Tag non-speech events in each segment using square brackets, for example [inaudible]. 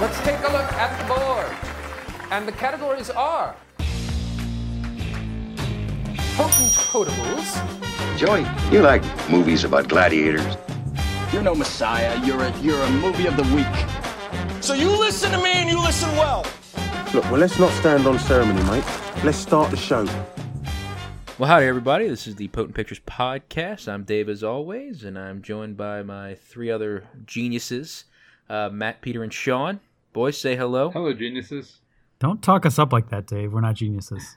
Let's take a look at the board. And the categories are potent potables. Joey, you like movies about gladiators? You're no messiah. You're a you're a movie of the week. So you listen to me and you listen well. Look, well, let's not stand on ceremony, mate. Let's start the show. Well, howdy, everybody. This is the Potent Pictures Podcast. I'm Dave, as always, and I'm joined by my three other geniuses uh, Matt, Peter, and Sean. Boys, say hello. Hello, geniuses. Don't talk us up like that, Dave. We're not geniuses.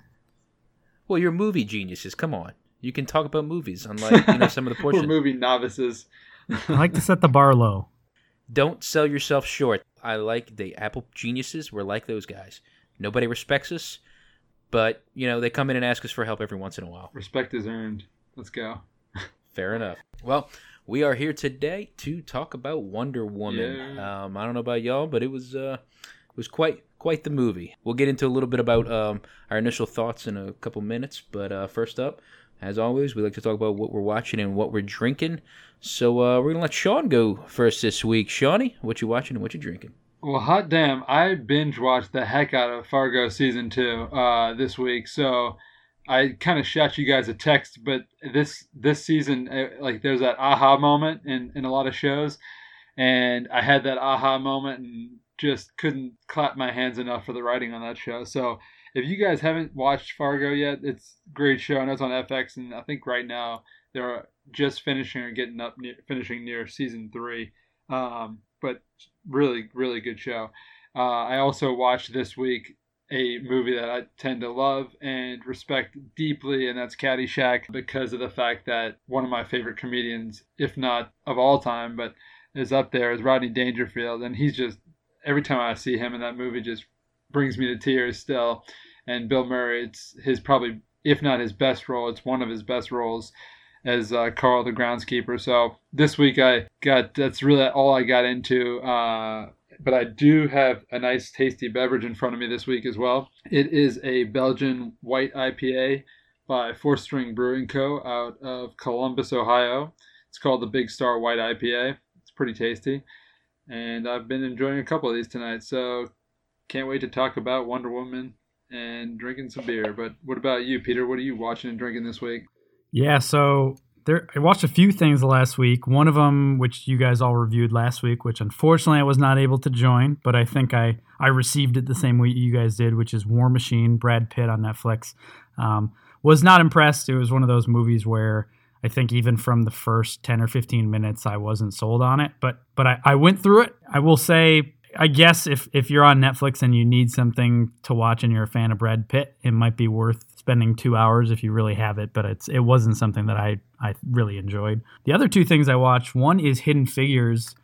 Well, you're movie geniuses. Come on. You can talk about movies, unlike you know some of the [laughs] We're movie novices. I like to set the bar low. [laughs] Don't sell yourself short. I like the Apple geniuses. We're like those guys. Nobody respects us, but you know they come in and ask us for help every once in a while. Respect is earned. Let's go. Fair enough. Well, we are here today to talk about Wonder Woman. Yeah. Um, I don't know about y'all, but it was uh, it was quite quite the movie. We'll get into a little bit about um, our initial thoughts in a couple minutes, but uh, first up, as always, we like to talk about what we're watching and what we're drinking. So uh, we're gonna let Sean go first this week. Shawnee, what you watching and what you drinking? Well, hot damn! I binge watched the heck out of Fargo season two uh, this week, so I kind of shot you guys a text. But this this season, uh, like, there's that aha moment in in a lot of shows, and I had that aha moment and just couldn't clap my hands enough for the writing on that show. So if you guys haven't watched Fargo yet, it's a great show. I know it's on FX, and I think right now they're just finishing or getting up near, finishing near season three. Um, but really, really good show. Uh, I also watched this week a movie that I tend to love and respect deeply, and that's Caddyshack because of the fact that one of my favorite comedians, if not of all time, but is up there, is Rodney Dangerfield, and he's just every time I see him in that movie, just brings me to tears still. And Bill Murray, it's his probably, if not his best role, it's one of his best roles as uh, Carl the groundskeeper. So this week I got that's really all I got into. Uh, but I do have a nice tasty beverage in front of me this week as well. It is a Belgian white IPA by Four String Brewing Co. out of Columbus, Ohio. It's called the Big Star White IPA. It's pretty tasty. And I've been enjoying a couple of these tonight. So can't wait to talk about Wonder Woman and drinking some beer. But what about you, Peter? What are you watching and drinking this week? Yeah, so there I watched a few things last week. One of them, which you guys all reviewed last week, which unfortunately I was not able to join, but I think I I received it the same way you guys did, which is War Machine, Brad Pitt on Netflix. Um, was not impressed. It was one of those movies where I think even from the first ten or fifteen minutes, I wasn't sold on it. But but I, I went through it. I will say I guess if if you're on Netflix and you need something to watch and you're a fan of Brad Pitt, it might be worth spending two hours if you really have it. But it's it wasn't something that I I really enjoyed. The other two things I watched, one is Hidden Figures,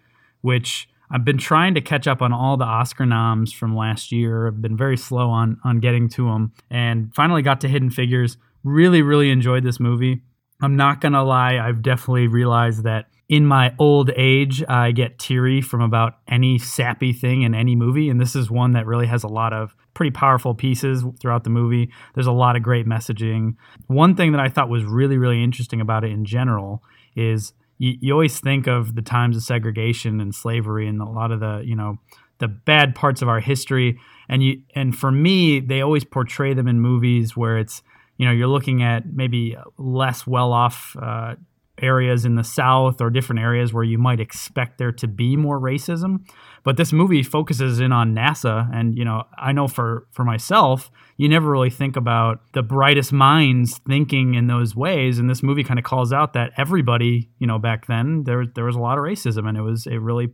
which I've been trying to catch up on all the Oscar noms from last year. I've been very slow on on getting to them, and finally got to Hidden Figures. Really really enjoyed this movie. I'm not gonna lie, I've definitely realized that in my old age, I get teary from about any sappy thing in any movie. And this is one that really has a lot of pretty powerful pieces throughout the movie. There's a lot of great messaging. One thing that I thought was really, really interesting about it in general is you, you always think of the times of segregation and slavery and a lot of the, you know, the bad parts of our history. And you and for me, they always portray them in movies where it's, you know, you're looking at maybe less well off uh, areas in the South or different areas where you might expect there to be more racism. But this movie focuses in on NASA, and you know, I know for for myself, you never really think about the brightest minds thinking in those ways. And this movie kind of calls out that everybody, you know, back then there there was a lot of racism, and it was it really,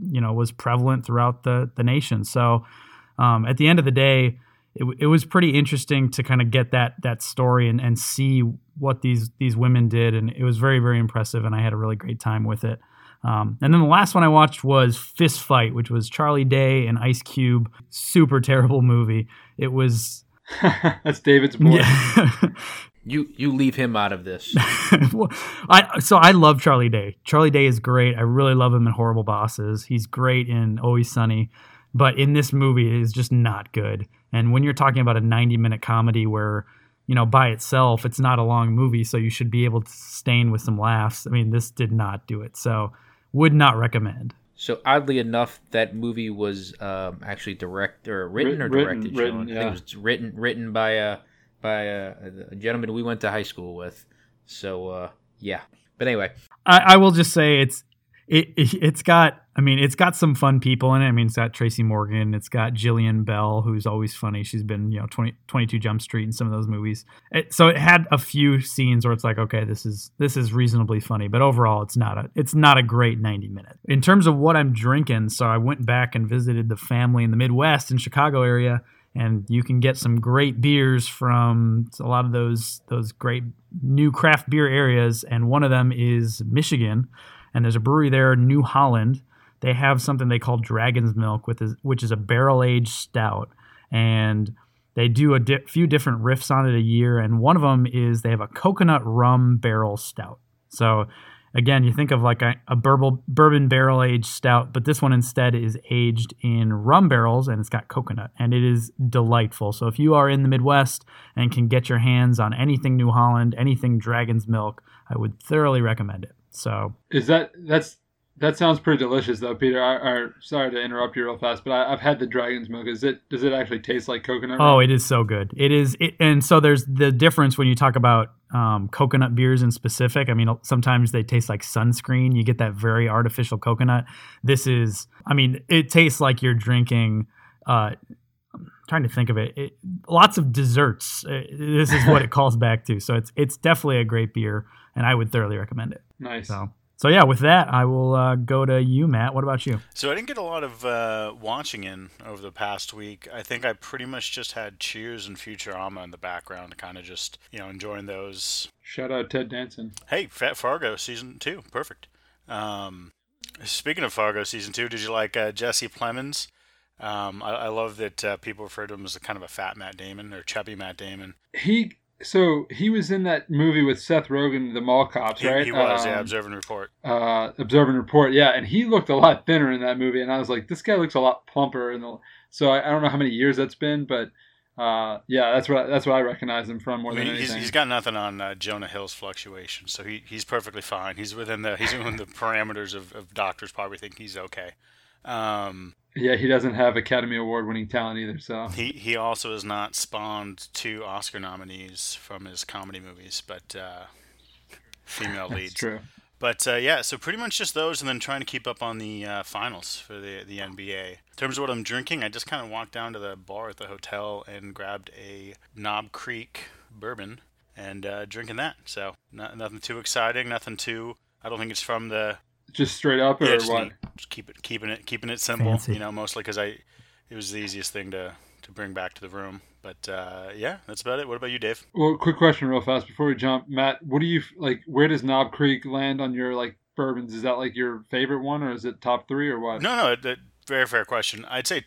you know, was prevalent throughout the the nation. So um, at the end of the day. It, it was pretty interesting to kind of get that that story and, and see what these these women did, and it was very very impressive, and I had a really great time with it. Um, and then the last one I watched was Fist Fight, which was Charlie Day and Ice Cube. Super terrible movie. It was. [laughs] That's David's boy. Yeah. [laughs] You you leave him out of this. [laughs] Well, I so I love Charlie Day. Charlie Day is great. I really love him in Horrible Bosses. He's great in Always Sunny, but in this movie it is just not good. And when you're talking about a 90 minute comedy where you know by itself it's not a long movie, so you should be able to sustain with some laughs. I mean, this did not do it. So would not recommend. So oddly enough, that movie was um, actually direct or written or directed. written, Sean? I yeah. think it was written written by a by a, a gentleman we went to high school with. So uh, yeah. But anyway, I, I will just say it's it, it [laughs] it's got I mean it's got some fun people in it. I mean it's got Tracy Morgan, it's got Jillian Bell who's always funny. She's been you know 20, 22 Jump Street in some of those movies. It, so it had a few scenes where it's like okay this is this is reasonably funny, but overall it's not a it's not a great ninety minutes. In terms of what I'm drinking, so I went back and visited the family in the Midwest in Chicago area and you can get some great beers from a lot of those those great new craft beer areas and one of them is Michigan and there's a brewery there New Holland they have something they call Dragon's Milk with which is a barrel aged stout and they do a di- few different riffs on it a year and one of them is they have a coconut rum barrel stout so again, you think of like a, a bourbon, barrel aged stout, but this one instead is aged in rum barrels and it's got coconut and it is delightful. So if you are in the Midwest and can get your hands on anything New Holland, anything Dragon's Milk, I would thoroughly recommend it. So Is that that's that sounds pretty delicious though, Peter? I, I sorry to interrupt you real fast, but I, I've had the dragon's milk. Is it does it actually taste like coconut? Oh, rum? it is so good. It is, it, and so there's the difference when you talk about um, coconut beers in specific. I mean, sometimes they taste like sunscreen. You get that very artificial coconut. This is, I mean, it tastes like you're drinking. Uh, I'm trying to think of it. it. Lots of desserts. Uh, This is what it [laughs] calls back to. So it's it's definitely a great beer, and I would thoroughly recommend it. nice. So. So yeah, with that, I will uh, go to you, Matt. What about you? So I didn't get a lot of uh, watching in over the past week. I think I pretty much just had Cheers and Futurama in the background, kind of just you know enjoying those. Shout out Ted Danson. Hey, Fat Fargo season two, perfect. Um, speaking of Fargo season two, did you like uh, Jesse Plemons? Um, I, I love that uh, people refer to him as a kind of a fat Matt Damon or chubby Matt Damon. He so he was in that movie with Seth Rogen, the Mall Cops, right? he was, yeah, Um, Observe and Report. uh, Observe and Report, yeah, and he looked a lot thinner in that movie, and I was like, this guy looks a lot plumper. And so I, I don't know how many years that's been, but uh, yeah, that's what that's what I recognize him from more I than mean, he's, anything. he's got nothing on uh, Jonah Hill's fluctuation, so he, he's perfectly fine. He's within the he's within the parameters of, of doctors probably think he's okay. Um, yeah, he doesn't have Academy Award winning talent either. So he he also has not spawned two Oscar nominees from his comedy movies, but uh, female that's leads. true. But uh, yeah, so pretty much just those, and then trying to keep up on the uh, finals for the the NBA. In terms of what I'm drinking, I just kind of walked down to the bar at the hotel and grabbed a Knob Creek bourbon and uh, drinking that. So no, nothing too exciting, nothing too. I don't think it's from the Just straight up or yeah, what? Neat. Just keep it keeping it keeping it simple. Fancy. You know, mostly because I it was the easiest thing to to bring back to the room. But uh, yeah, that's about it. What about you, Dave? Well, quick question, real fast before we jump, Matt. What do you like? Where does Knob Creek land on your like bourbons? Is that like your favorite one, or is it top three, or what? No, no, that, very fair question. I'd say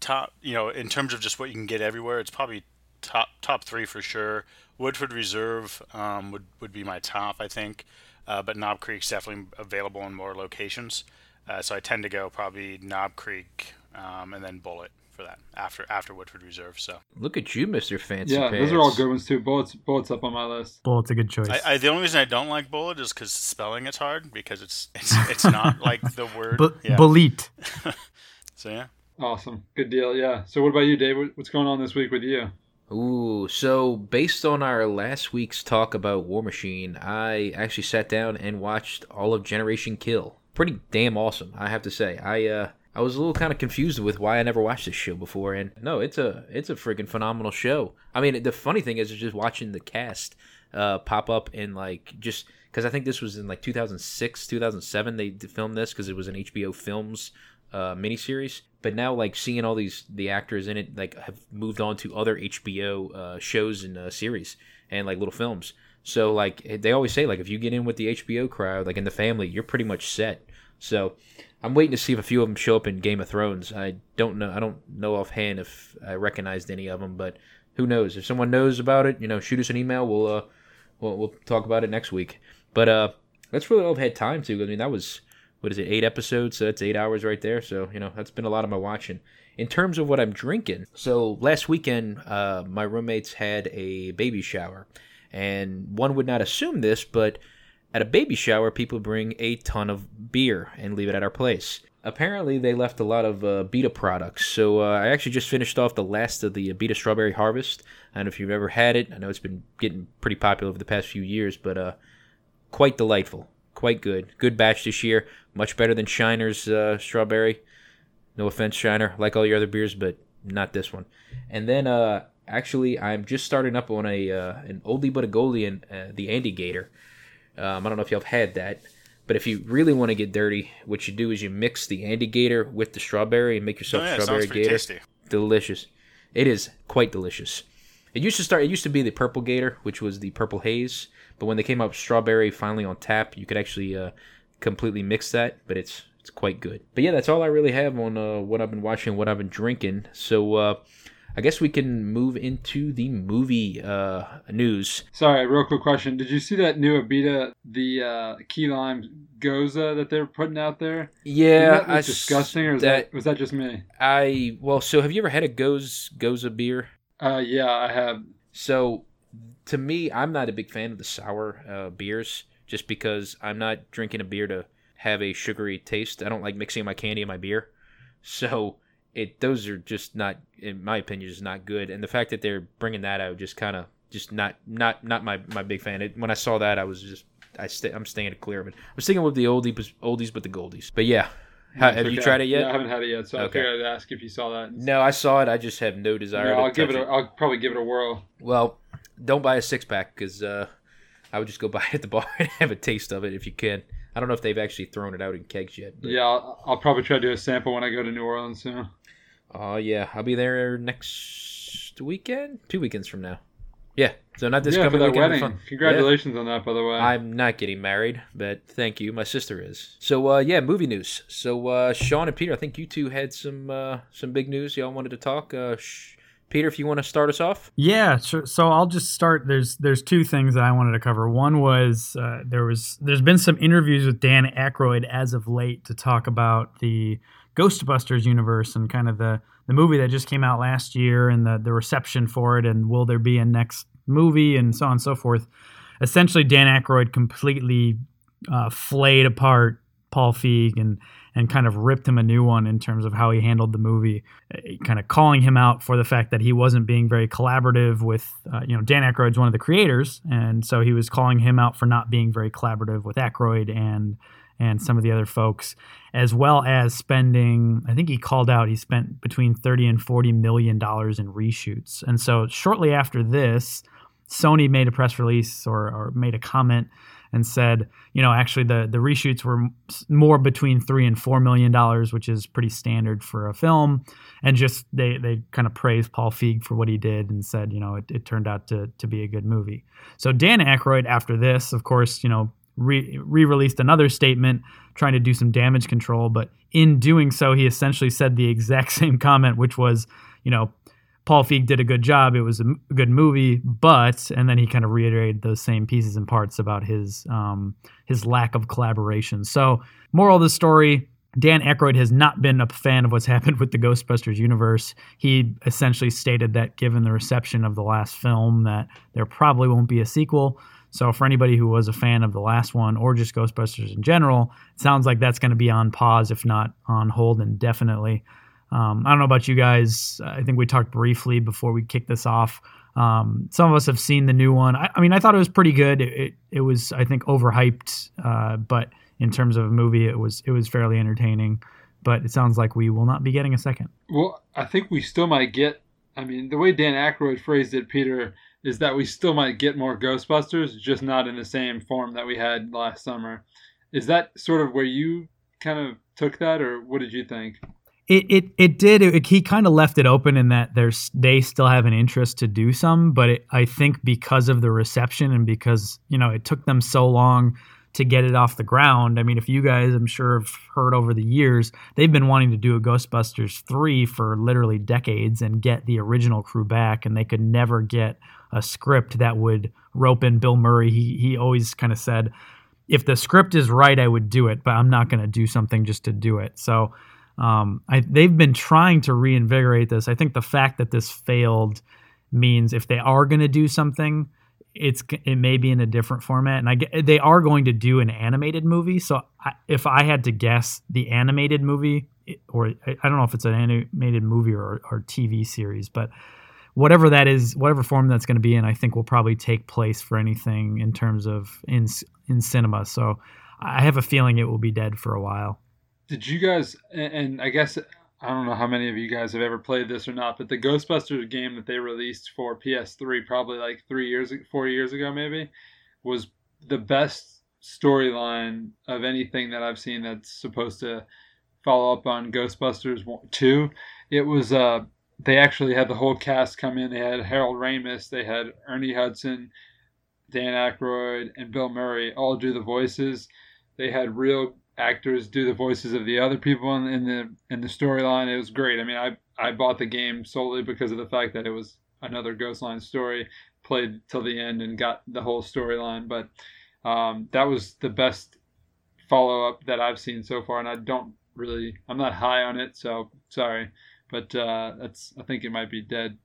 top. You know, in terms of just what you can get everywhere, it's probably top top three for sure. Woodford Reserve um, would would be my top, I think. Uh, but Knob Creek's definitely available in more locations. Uh, so I tend to go probably Knob Creek um, and then Bulleit for that after after Woodford Reserve. So look at you, Mister Fancy yeah, Pants. those are all good ones too. Bulleit's, Bulleit's up on my list. Bulleit's a good choice. I, I, the only reason I don't like Bulleit is because spelling it's hard because it's it's it's not [laughs] like the word. Bu- yeah. Bulleit. [laughs] So yeah. Awesome, good deal. Yeah. So what about you, Dave? What's going on this week with you? Ooh, so based on our last week's talk about War Machine, I actually sat down and watched all of Generation Kill. Pretty damn awesome, I have to say. I uh I was a little kind of confused with why I never watched this show before, and no, it's a it's a freaking phenomenal show. I mean, the funny thing is, is just watching the cast uh, pop up in like just because I think this was in like 2006, 2007 they filmed this because it was an HBO Films uh, miniseries. But now, like seeing all these the actors in it, like have moved on to other HBO uh, shows and uh, series and like little films. So like they always say, like if you get in with the HBO crowd, like in the family, you're pretty much set. So I'm waiting to see if a few of them show up in Game of Thrones. I don't know. I don't know offhand if I recognized any of them, but who knows? If someone knows about it, you know, shoot us an email. We'll uh, we'll, we'll talk about it next week. But uh, that's really all I've had time to. I mean, that was what is it? Eight episodes. So that's eight hours right there. So you know, that's been a lot of my watching. In terms of what I'm drinking, so last weekend, uh, my roommates had a baby shower, and one would not assume this, but At a baby shower, people bring a ton of beer and leave it at our place. Apparently, they left a lot of uh, Abita products. So uh, I actually just finished off the last of the Abita Strawberry Harvest. I don't know if you've ever had it. I know it's been getting pretty popular over the past few years, but uh, quite delightful, quite good. Good batch this year. Much better than Shiner's uh, Strawberry. No offense, Shiner. Like all your other beers, but not this one. And then uh, actually, I'm just starting up on a uh, an oldie but a goldie, and uh, the Andygator. Um, I don't know if y'all have had that, but if you really want to get dirty, what you do is you mix the Andygator with the strawberry and make yourself Oh, yeah, strawberry Gator. tasty. Delicious. It is quite delicious. It used to start. It used to be the purple Gator, which was the purple haze. But when they came out with strawberry finally on tap, you could actually uh, completely mix that. But it's it's quite good. But yeah, that's all I really have on uh, what I've been watching, what I've been drinking. So uh, I guess we can move into the movie uh, news. Sorry, real quick question. Did you see that new Abita, the uh, key lime gose that they're putting out there? Yeah, that, disgusting, or is that- that, was that just me? I well, so have you ever had a Goes Gose beer? Uh, yeah, I have. So, to me, I'm not a big fan of the sour uh, beers, just because I'm not drinking a beer to have a sugary taste. I don't like mixing my candy in my beer, so it those are just not, in my opinion, just not good. And the fact that they're bringing that out, just kind of, just not, not, not my my big fan. It, when I saw that, I was just, I st- I'm staying clear of it. I'm sticking with the oldies, oldies, but the goldies. But yeah, Ha- have you tried it yet? Yeah, I haven't had it yet, so I Okay. figured I'd ask if you saw that. No, I saw it. I just have no desire. No, I'll give it. A, I'll probably give it a whirl. Well, don't buy a six pack because uh, I would just go [laughs] buy it at the bar and have a taste of it if you can. I don't know if they've actually thrown it out in kegs yet. But, Yeah, I'll, I'll probably try to do a sample when I go to New Orleans soon. Oh yeah, I'll be there next weekend, two weekends from now. Yeah, so not this yeah, for coming that weekend. wedding. but fun- Congratulations on that, by the way. I'm not getting married, but thank you. My sister is. So uh, yeah, movie news. So uh, Sean and Peter, I think you two had some uh, some big news y'all wanted to talk. Uh, sh- Peter, if you want to start us off. Yeah, sure. So I'll just start. There's there's two things that I wanted to cover. One was uh, there was there's been some interviews with Dan Aykroyd as of late to talk about the Ghostbusters universe and kind of the the movie that just came out last year and the the reception for it and will there be a next movie and so on and so forth. Essentially, Dan Aykroyd completely uh, flayed apart Paul Feig and and kind of ripped him a new one in terms of how he handled the movie, uh, kind of calling him out for the fact that he wasn't being very collaborative with, uh, you know, Dan Aykroyd's one of the creators, and so he was calling him out for not being very collaborative with Aykroyd and and some of the other folks, as well as spending. I think he called out he spent between thirty and forty million dollars in reshoots, and so shortly after this, Sony made a press release or, or made a comment and said, you know, actually the the reshoots were more between three and four million dollars, which is pretty standard for a film. And just they they kind of praised Paul Feig for what he did and said, you know, it, it turned out to to be a good movie. So Dan Aykroyd, after this, of course, you know, re released another statement trying to do some damage control, but in doing so, he essentially said the exact [laughs] same comment, which was, you know, Paul Feig did a good job. It was a good movie, but and then he kind of reiterated those same pieces and parts about his um, his lack of collaboration. So, moral of the story: Dan Aykroyd has not been a fan of what's [laughs] happened with the Ghostbusters universe. He essentially stated that, given the reception of the last film, that there probably won't be a sequel. So, for anybody who was a fan of the last one or just Ghostbusters in general, it sounds like that's going to be on pause, if not on hold indefinitely. Um, I don't know about you guys. I think we talked briefly before we kicked this off. Um, some of us have seen the new one. I, I mean, I thought it was pretty good. It, it, it was, I think, overhyped, uh, but in terms of a movie, it was it was fairly entertaining. But it sounds like we will not be getting a second. Well, I think we still might get. I mean, the way Dan Aykroyd phrased it, Peter, is that we still might get more Ghostbusters, just not in the same form that we had last summer. Is that sort of where you kind of took that, or what did you think? It it it did. It, he kind of left it open in that there's they still have an interest to do some, but it, I think because of the reception and because you know it took them so long to get it off the ground. I mean, if you guys, I'm sure, have heard over the years, they've been wanting to do a Ghostbusters 3 for literally decades and get the original crew back, and they could never get a script that would rope in Bill Murray. He, he always kind of said, if the script is right, I would do it, but I'm not going to do something just to do it. So um, I, they've been trying to reinvigorate this. I think the fact that this failed means if they are going to do something, it's it may be in a different format, and I they are going to do an animated movie. So I, if I had to guess, the animated movie, or I don't know if it's an animated movie or, or TV series, but whatever that is, whatever form that's going to be in, I think will probably take place for anything in terms of in in cinema. So I have a feeling it will be dead for a while. Did you guys? And I guess I don't know how many of you guys have ever played this or not, but the Ghostbusters game that they released for PS3 probably like three years, four years ago maybe, was the best storyline of anything that I've seen that's supposed to follow up on Ghostbusters 2. It was, uh, they actually had the whole cast come in. They had Harold Ramis, they had Ernie Hudson, Dan Aykroyd, and Bill Murray all do the voices. They had real actors do the voices of the other people in, in the in the storyline. It was great. I mean, I I bought the game solely because of the fact that it was another Ghostline story, played till the end and got the whole storyline. But um, that was the best follow up that I've seen so far, and I don't really, I'm not high on it, so sorry, but uh, that's I think it might be dead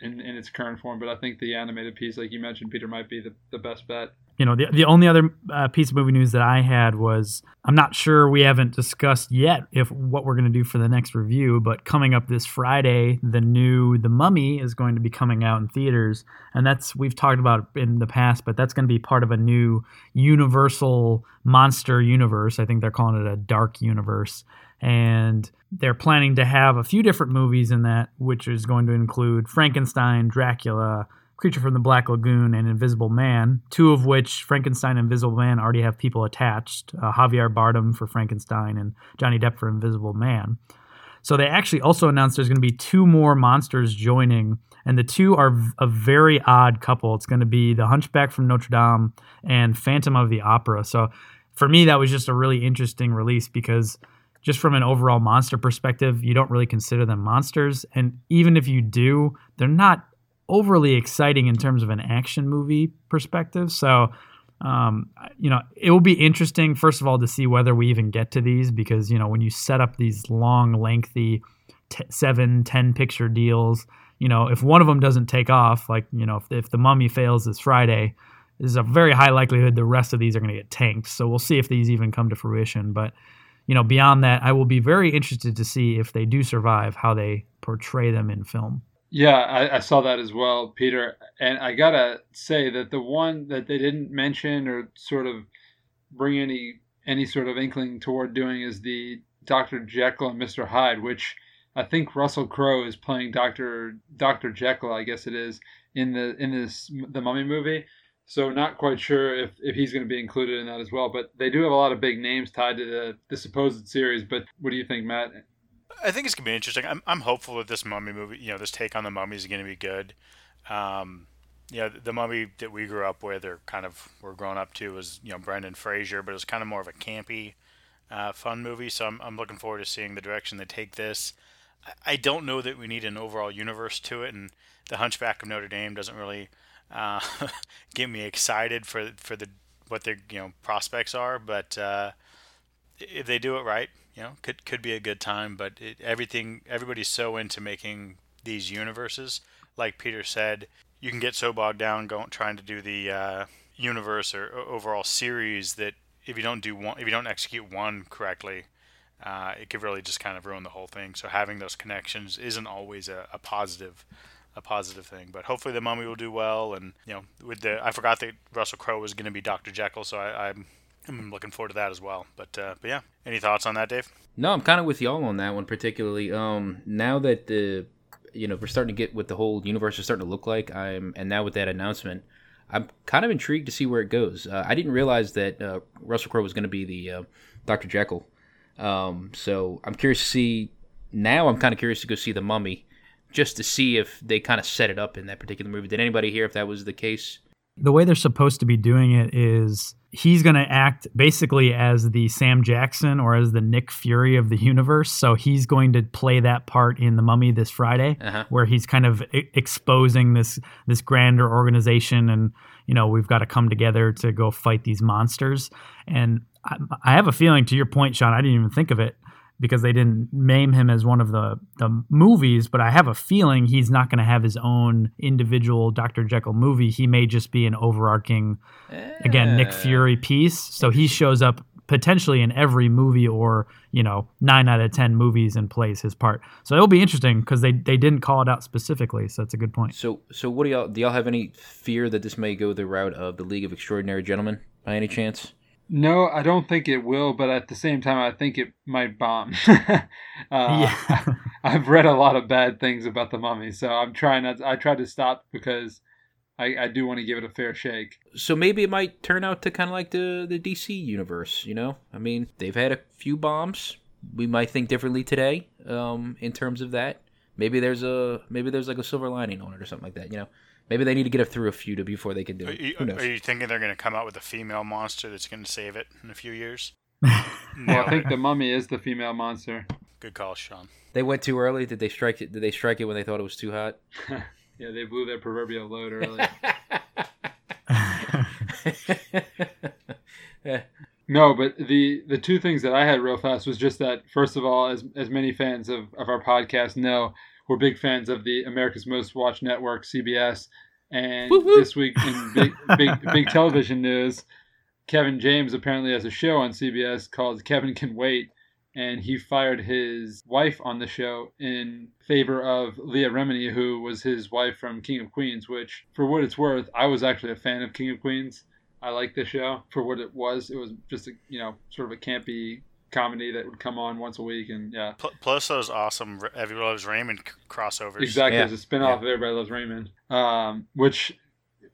in in its current form. But I think the animated piece, like you mentioned, Peter, might be the the best bet you know, the, the only other uh, piece of movie news that I had was I'm not sure we haven't discussed yet if what we're going to do for the next review, but coming up this Friday, the new The Mummy is going to be coming out in theaters, and that's we've talked about in the past, but that's going to be part of a new Universal monster universe. I think they're calling it a dark universe, and they're planning to have a few different movies in that, which is going to include Frankenstein, Dracula. Creature from the Black Lagoon and Invisible Man, two of which Frankenstein and Invisible Man already have people attached uh, Javier Bardem for Frankenstein and Johnny Depp for Invisible Man. So they actually also announced there's going to be two more monsters joining, and the two are a very odd couple. It's going to be the Hunchback from Notre Dame and Phantom of the Opera. So for me, that was just a really interesting release because just from an overall monster perspective, you don't really consider them monsters. And even if you do, they're not overly exciting in terms of an action movie perspective. So, um, you know, it will be interesting, first of all, to see whether we even get to these because, you know, when you set up these long, lengthy t- seven, 10 picture deals, you know, if one of them doesn't take off, like, you know, if, if the mummy fails this Friday, there's a very high likelihood the rest of these are going to get tanked. So we'll see if these even come to fruition. But, you know, beyond that, I will be very interested to see if they do survive, how they portray them in film. Yeah, I, I, saw that as well, Peter. And I gotta say that the one that they didn't mention or sort of bring any any sort of inkling toward doing is the Dr. Jekyll and Mr. Hyde, which I think Russell Crowe is playing Dr. Dr. Jekyll, I guess it is, in the in this the Mummy movie. So not quite sure if, if he's going to be included in that as well. But they do have a lot of big names tied to the, the supposed series. But what do you think, Matt? I think it's gonna be interesting. I'm I'm hopeful that this mummy movie, you know, this take on the mummy is gonna be good. Um, you know, the mummy that we grew up with, or kind of were grown up to, was you know Brendan Fraser, but it was kind of more of a campy, uh, fun movie. So I'm I'm looking forward to seeing the direction they take this. I, I don't know that we need an overall universe to it, and the Hunchback of Notre Dame doesn't really uh, [laughs] get me excited for for the what their you know prospects are, but uh, if they do it right, you know, could could be a good time. But it, everything, everybody's so into making these universes. Like Peter said, you can get so bogged down going trying to do the uh, universe or overall series that if you don't do one, if you don't execute one correctly, uh, it could really just kind of ruin the whole thing. So having those connections isn't always a, a positive a positive thing. But hopefully the mummy will do well. And you know, with the I forgot that Russell Crowe was going to be Doctor Jekyll, so I, I'm I'm looking forward to that as well. But uh, but yeah, any thoughts on that, Dave? No, I'm kind of with y'all on that one particularly. Um, now that the you know we're starting to get what the whole universe is starting to look like, I'm and now with that announcement, I'm kind of intrigued to see where it goes. Uh, I didn't realize that uh, Russell Crowe was going to be the uh, Dr. Jekyll. Um, so I'm curious to see. Now I'm kind of curious to go see the Mummy, just to see if they kind of set it up in that particular movie. Did anybody hear if that was the case? The way they're supposed to be doing it is he's going to act basically as the Sam Jackson or as the Nick Fury of the universe. So he's going to play that part in The Mummy this Friday, uh-huh. where he's kind of I- exposing this this grander organization, and you know we've got to come together to go fight these monsters. And I, I have a feeling, to your point, Sean, I didn't even think of it. Because they didn't name him as one of the the movies, but I have a feeling he's not going to have his own individual Dr. Jekyll movie. He may just be an overarching again Nick Fury piece. So he shows up potentially in every movie or, you know, 9 out of 10 movies and plays his part. So it'll be interesting cuz they they didn't call it out specifically, so that's a good point. So, so what do y'all do? Y'all have any fear that this may go the route of the League of Extraordinary Gentlemen by any chance? No, I don't think it will, but at the same time, I think it might bomb. [laughs] uh, Yeah. [laughs] I've read a lot of bad things about the mummy, so I'm trying not. I try to stop because I, I do want to give it a fair shake. So maybe it might turn out to kind of like the the DC universe. You know, I mean, they've had a few bombs. We might think differently today um, in terms of that. Maybe there's a maybe there's like a silver lining on it or something like that. You know, maybe they need to get it through a few to before they can do Are it. you, Who knows? are you thinking they're going to come out with a female monster that's going to save it in a few years? [laughs] Well, I think the mummy is the female monster. Good call, Sean. They went too early. Did they strike it? Did they strike it when they thought it was too hot? [laughs] Yeah, they blew their proverbial load early. [laughs] No, but the the two things that I had real fast was just that first of all, as as many fans of, of our podcast know, we're big fans of the America's Most Watched Network, CBS. And Woo woo. this week in big big big [laughs] television news, Kevin James apparently has a show on CBS called Kevin Can Wait, and he fired his wife on the show in favor of Leah Remini, who was his wife from King of Queens. Which, for what it's worth, I was actually a fan of King of Queens. I liked the show for what it was. It was just a you know sort of a campy comedy that would come on once a week, and yeah, Plus those awesome Everybody Loves Raymond crossovers. exactly. Yeah. It's a spin-off of Everybody Loves Raymond, um, which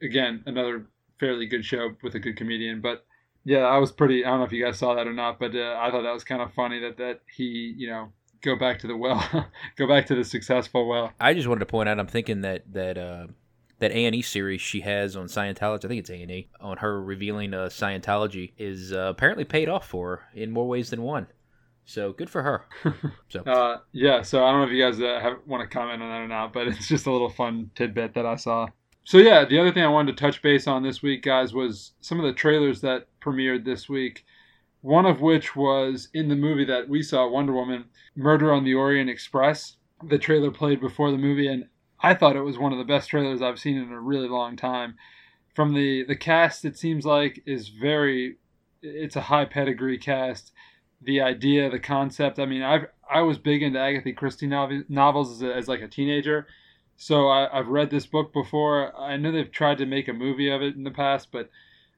again another fairly good show with a good comedian. But yeah, I was pretty. I don't know if you guys saw that or not, but uh, I thought that was kind of funny that that he you know go back to the well, [laughs] go back to the successful well. I just wanted to point out. I'm thinking that that uh, that A and E series she has on Scientology. I think it's A and E on her revealing uh, Scientology is uh, apparently paid off for her in more ways than one. So good for her. [laughs] So Uh, yeah, so I don't know if you guys uh, have, want to comment on that or not, but [laughs] it's just a little fun tidbit that I saw. So yeah, the other thing I wanted to touch base on this week, guys, was some of the trailers that premiered this week. One of which was in the movie that we saw, Wonder Woman, Murder on the Orient Express. The trailer played before the movie, and I thought it was one of the best trailers I've seen in a really long time. From the the cast, it seems like is very, it's a high pedigree cast the idea, the concept. I mean, I I was big into Agatha Christie nov- novels as, a, as like a teenager, so I, I've read this book before. I know they've tried to make a movie of it in the past, but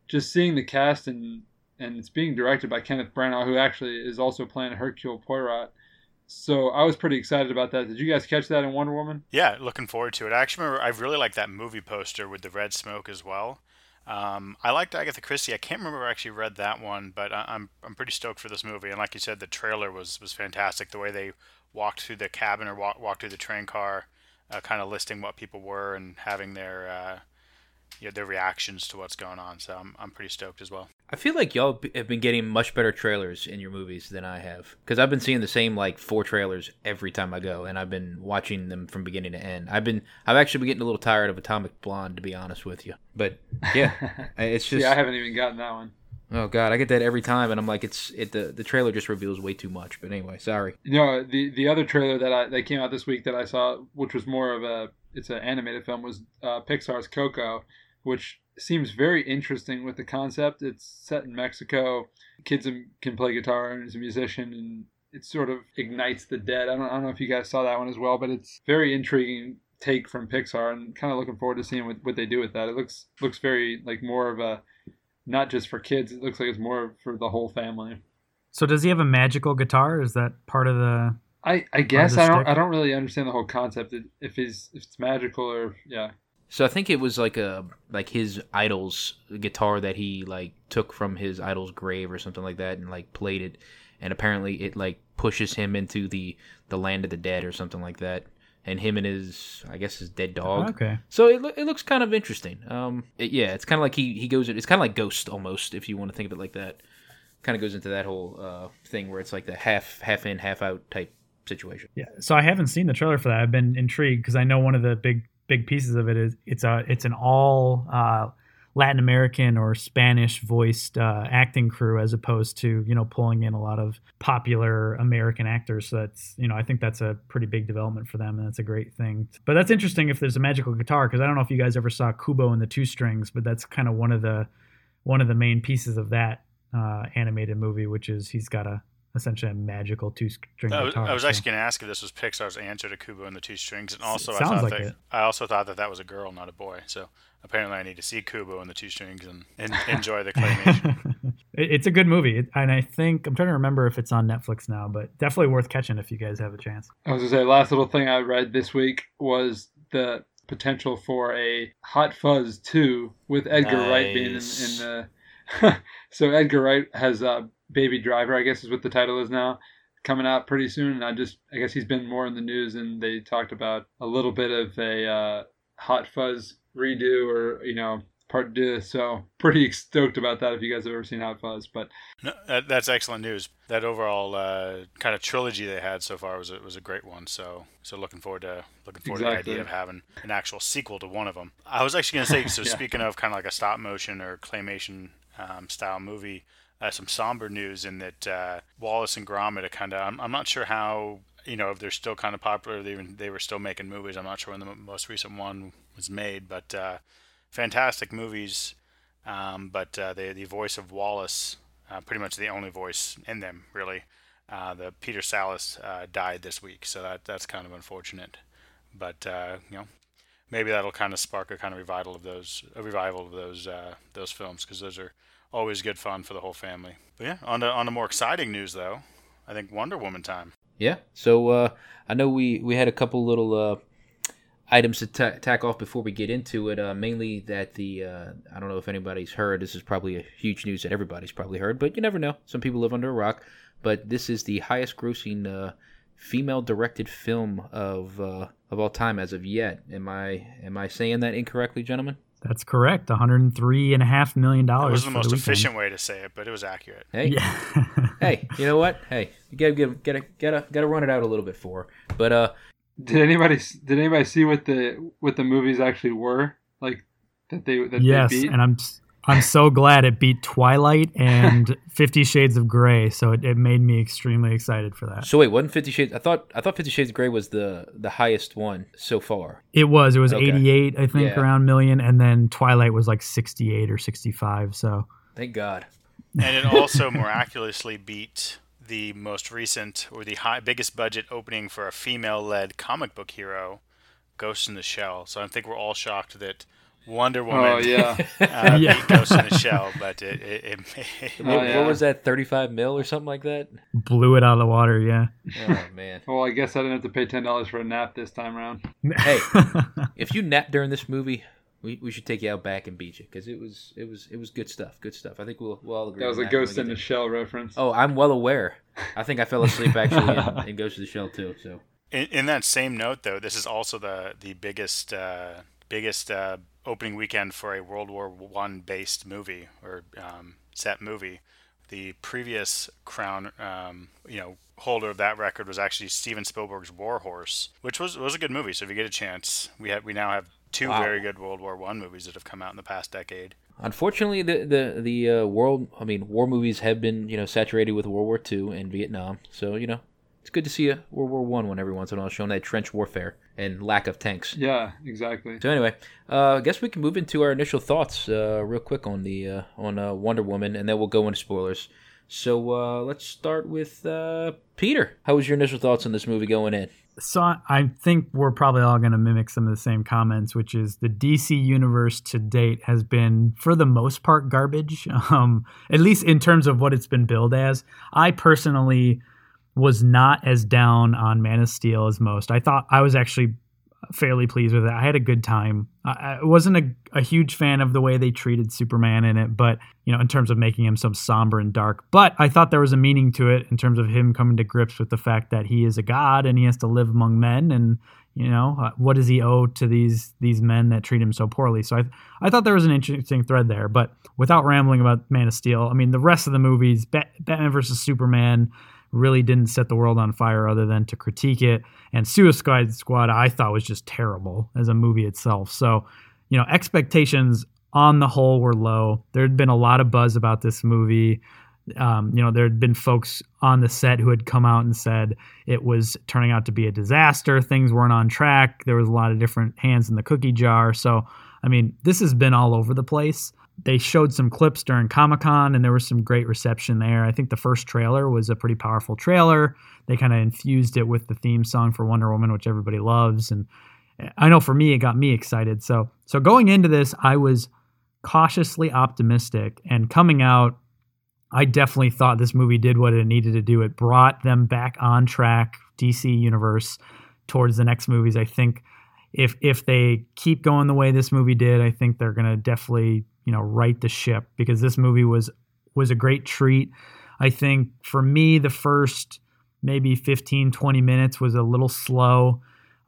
just seeing the cast and and it's being directed by Kenneth Branagh, who actually is also playing Hercule Poirot. So I was pretty excited about that. Did you guys catch that in Wonder Woman? Yeah, looking forward to it. I actually remember I really liked that movie poster with the red smoke as well. Um, I liked Agatha Christie. I can't remember I actually read that one, but I, I'm I'm pretty stoked for this movie. And like you said, the trailer was was fantastic. The way they walked through the cabin or walk, walked through the train car, uh, kind of listing what people were and having their uh, you know, their reactions to what's going on. So I'm I'm pretty stoked as well. I feel like y'all have been getting much better trailers in your movies than I have because I've been seeing the same like four trailers every time I go, and I've been watching them from beginning to end. I've been I've actually been getting a little tired of Atomic Blonde to be honest with you, but yeah, [laughs] it's just yeah, I haven't even gotten that one. Oh god, I get that every time, and I'm like it's it the the trailer just reveals way too much. But anyway, sorry. No, the the other trailer that I that came out this week that I saw, which was more of a it's an animated film, was uh, Pixar's Coco, which seems very interesting with the concept. It's set in Mexico. Kids can play guitar and is a musician, and it sort of ignites the dead. I don't, I don't know if you guys saw that one as well, but it's very intriguing take from Pixar, and kind of looking forward to seeing what, what they do with that. It looks looks very like more of a not just for kids. It looks like it's more for the whole family. So does he have a magical guitar? Is that part of the? I, I guess I don't stick? I don't really understand the whole concept if- if he's if it's magical or yeah So I think it was like a like his idol's guitar that he like took from his idol's grave or something like that and like played it and apparently it like pushes him into the the land of the dead or something like that and him and his I guess his dead dog. Okay. So it, loo- it looks kind of interesting. Um it- yeah, it's kind of like he he goes it's kind of like Ghost almost if you want to think of it like that. Kind of goes into that whole uh thing where it's like the half half in half out type situation. Yeah. So I haven't seen the trailer for that. I've been intrigued because I know one of the big big pieces of it is it's a it's an all uh Latin American or Spanish voiced uh, acting crew as opposed to you know pulling in a lot of popular American actors. So that's you know I think that's a pretty big development for them, and that's a great thing. But that's interesting if there's a magical guitar because I don't know if you guys ever saw Kubo and the Two Strings, but that's kind of one of the one of the main pieces of that uh, animated movie, which is he's got a essentially a magical two string I was, guitar. I was so- actually going to ask if this was Pixar's answer to Kubo and the Two Strings, and also I thought like that it. I also thought that that was a girl, not a boy. So apparently, I need to see Kubo and the Two Strings and, and [laughs] enjoy the claymation. [laughs] It's a good movie, and I think I'm trying to remember if it's on Netflix now, but definitely worth catching if you guys have a chance. I was gonna say, last little thing I read this week was the potential for a Hot Fuzz 2 with Edgar Wright being in, in the. [laughs] so Edgar Wright has uh, Baby Driver, I guess is what the title is now, coming out pretty soon. And I just, I guess he's been more in the news, and they talked about a little bit of a uh, Hot Fuzz redo or you know part two. So pretty stoked about that if you guys have ever seen Hot Fuzz. But No, that, that's excellent news. That overall uh, kind of trilogy they had so far was a, was a great one. So so looking forward to looking forward to the idea of having an actual sequel to one of them. I was actually going to say so. [laughs] Yeah. Speaking of kind of like a stop motion or claymation um, style movie, uh, some somber news in that uh, Wallace and Gromit are kind of. I'm, I'm not sure how. You know, if they're still kind of popular, they even they were still making movies. I'm not sure when the most recent one was made, but uh, fantastic movies. Um, but uh, the the voice of Wallace, uh, pretty much the only voice in them, really. Uh, the Peter Sallis died this week, so that that's kind of unfortunate. But you know, maybe that'll kind of spark a kind of revival of those a revival of those those films because those are always good fun for the whole family. But yeah, on the on the more exciting news though, I think Wonder Woman time. Yeah. So uh, I know we we had a couple little uh, items to ta- tack off before we get into it. Uh, mainly that the uh, I don't know if anybody's heard. This is probably a huge news that everybody's probably heard, but you never know. Some people live under a rock. But this is the highest grossing uh, female directed film of uh, of all time as of yet. Am I am I saying that incorrectly, gentlemen? That's correct. 103 and a half million That dollars. was the most weekend. efficient way to say it, but it was accurate. Hey, Yeah. [laughs] hey, you know what? Hey, you gotta give, gotta, gotta, gotta run it out a little bit for. her. But uh, did anybody did anybody see what the what the movies actually were like that they that yes, they beat? and I'm s- I'm so glad it beat Twilight and [laughs] Fifty Shades of Grey. So it, it made me extremely excited for that. So wait, wasn't Fifty Shades? I thought I thought Fifty Shades of Grey was the the highest one so far. It was it was Okay. 88, I think, Yeah. around million, and then Twilight was like 68 or 65. So Thank God. and it also [laughs] miraculously beat the most recent or the high, biggest budget opening for a female-led comic book hero, Ghost in the Shell. So I think we're all shocked that Wonder Woman oh yeah, uh, [laughs] Yeah. Ghost in the Shell, but it, it, it, [laughs] What, Oh, yeah. what was that? Thirty five mil or something like that? blew it out of the water. Yeah. Oh man. well I guess I didn't have to pay ten dollars for a nap this time around. [laughs] Hey, if you nap during this movie, we, we should take you out back and beat you because it was it was it was good stuff. Good stuff. I think we'll we'll all agree. That was on a when we Ghost in the there. Shell reference. Oh, I'm well aware. I think I fell asleep actually in, in Ghost in the Shell too. So in, in that same note, though, this is also the the biggest uh, biggest uh, opening weekend for a World War One based movie or um, set movie. The previous crown, um, you know, holder of that record was actually Steven Spielberg's War Horse, which was was a good movie. So if you get a chance, we have we now have two Wow. very good World War One movies that have come out in the past decade. unfortunately, the the the uh, world. I mean, war movies have been you know saturated with World War II and Vietnam. So you know, it's good to see a World War One one every once in a while showing that trench warfare and lack of tanks. Yeah, exactly. So anyway, uh, I guess we can move into our initial thoughts uh, real quick on the uh, on uh, Wonder Woman, and then we'll go into spoilers. So uh, let's start with uh, Peter. How was your initial thoughts on this movie going in? So I- I think we're probably all going to mimic some of the same comments, which is the DC universe to date has been, for the most part, garbage. [laughs] Um, at least in terms of what it's been billed as. I personally was not as down on Man of Steel as most. I thought I was actually fairly pleased with it. I had a good time. I, I wasn't a, a huge fan of the way they treated Superman in it, but you know, in terms of making him so somber and dark. But I thought there was a meaning to it in terms of him coming to grips with the fact that he is a god and he has to live among men and you know uh, what does he owe to these these men that treat him so poorly so i i thought there was an interesting thread there but without rambling about man of steel i mean the rest of the movies Bat- batman versus superman really didn't set the world on fire other than to critique it and suicide squad i thought was just terrible as a movie itself so you know expectations on the whole were low. There had been a lot of buzz about this movie. Um, you know, there had been folks on the set who had come out and said it was turning out to be a disaster. Things weren't on track. There was a lot of different hands in the cookie jar. So, I mean, this has been all over the place. They showed some clips during Comic Con, and there was some great reception there. I think the first trailer was a pretty powerful trailer. They kind of infused it with the theme song for Wonder Woman, which everybody loves, and eh, I know for me, it got me excited. So, so going into this, I was cautiously optimistic, and coming out, I definitely thought this movie did what it needed to do. It brought them back on track, DC universe, towards the next movies. I think if if they keep going the way this movie did, I think they're gonna definitely you know right the ship because this movie was was a great treat. I think for me, the first maybe 15, 20 minutes was a little slow.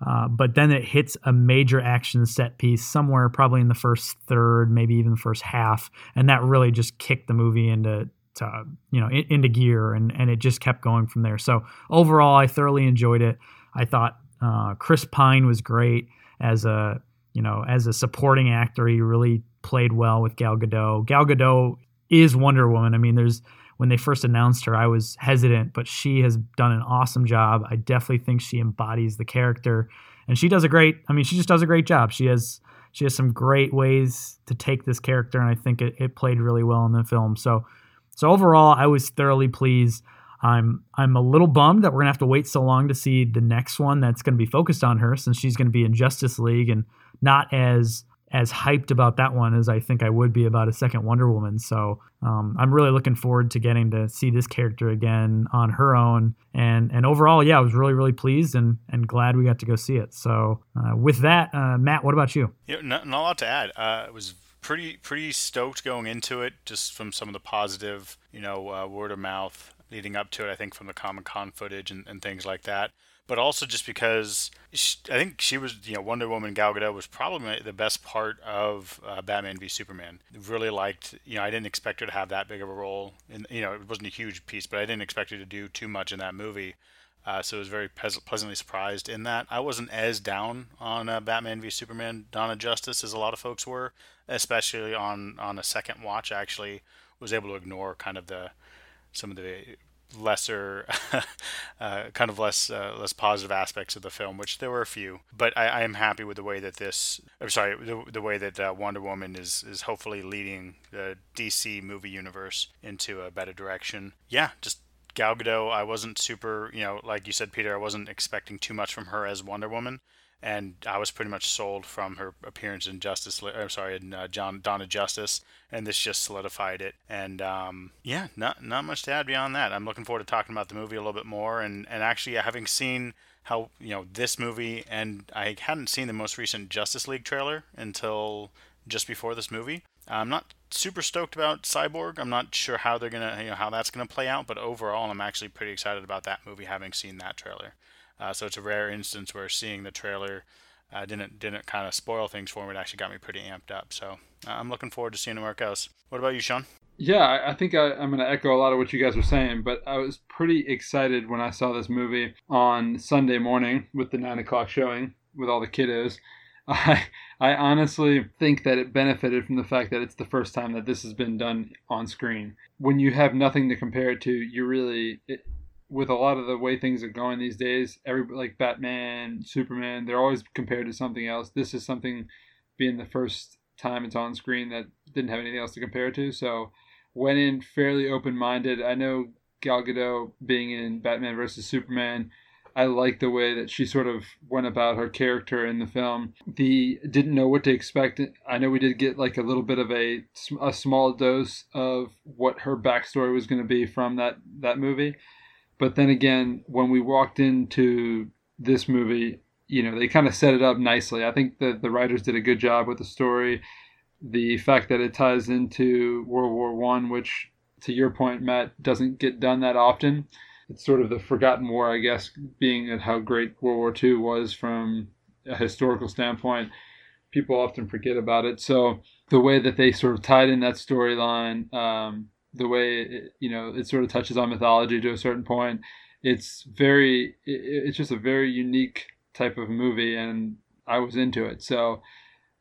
Uh, but then it hits a major action set piece somewhere probably in the first third, maybe even the first half, and that really just kicked the movie into to, you know in, into gear, and and it just kept going from there. So overall, I thoroughly enjoyed it. I thought uh, Chris Pine was great as a you know as a supporting actor. He really played well with Gal Gadot. Gal Gadot is Wonder Woman. I mean, there's when they first announced her, I was hesitant, but she has done an awesome job. I definitely think she embodies the character, and she does a great. I mean, she just does a great job. She has she has some great ways to take this character, and I think it, it played really well in the film. So, so overall, I was thoroughly pleased. I'm I'm a little bummed that we're gonna have to wait so long to see the next one that's gonna be focused on her, since she's gonna be in Justice League and not as as hyped about that one as I think I would be about a second Wonder Woman. So um, I'm really looking forward to getting to see this character again on her own. And and overall, yeah, I was really really pleased and and glad we got to go see it. So uh, with that, uh, Matt, what about you? Yeah, not, not a lot to add. Uh, it was pretty pretty stoked going into it, just from some of the positive, you know, uh, word of mouth leading up to it. I think from the Comic Con footage and, and things like that but also just because she, I think she was, you know, Wonder Woman Gal Gadot was probably the best part of uh, Batman v Superman. Really liked, you know, I didn't expect her to have that big of a role, and you know, it wasn't a huge piece, but I didn't expect her to do too much in that movie. Uh, so I was very pleasantly surprised in that. I wasn't as down on uh, Batman v Superman: Dawn of Justice as a lot of folks were, especially on on a second watch. Actually was able to ignore kind of the some of the lesser, [laughs] uh, kind of less uh, less positive aspects of the film, which there were a few. But I, I am happy with the way that this. I'm sorry, the, the way that uh, Wonder Woman is is hopefully leading the DC movie universe into a better direction. Yeah, just Gal Gadot. I wasn't super, you know, like you said, Peter. I wasn't expecting too much from her as Wonder Woman and I was pretty much sold from her appearance in Justice. I'm sorry, in uh, Dawn of Justice, and this just solidified it. And um, yeah, not not much to add beyond that. I'm looking forward to talking about the movie a little bit more, and and actually having seen how you know this movie, and I hadn't seen the most recent Justice League trailer until just before this movie. I'm not super stoked about Cyborg. I'm not sure how they're gonna, you know, how that's gonna play out. But overall, I'm actually pretty excited about that movie, having seen that trailer. Uh, so it's a rare instance where seeing the trailer uh, didn't didn't kind of spoil things for me. It actually got me pretty amped up. So uh, I'm looking forward to seeing where it goes. What about you, Sean? Yeah, I think I, am going to echo a lot of what you guys were saying, but I was pretty excited when I saw this movie on Sunday morning with the nine o'clock showing with all the kiddos. [laughs] I I honestly think that it benefited from the fact that it's the first time that this has been done on screen. When you have nothing to compare it to, you really it, with a lot of the way things are going these days, every like Batman, Superman, they're always compared to something else. This is something being the first time it's on screen that didn't have anything else to compare to. So went in fairly open minded. I know Gal Gadot being in Batman versus Superman. I like the way that she sort of went about her character in the film. The didn't know what to expect. I know we did get like a little bit of a a small dose of what her backstory was going to be from that that movie but then again, when we walked into this movie, you know, they kind of set it up nicely. I think that the writers did a good job with the story. The fact that it ties into World War One, which, to your point, Matt, doesn't get done that often. It's sort of the forgotten war, I guess, being at how great World War II was from a historical standpoint. People often forget about it. So the way that they sort of tied in that storyline, um, the way it, you know it sort of touches on mythology to a certain point. It's very it, it's just a very unique type of movie, and I was into it. So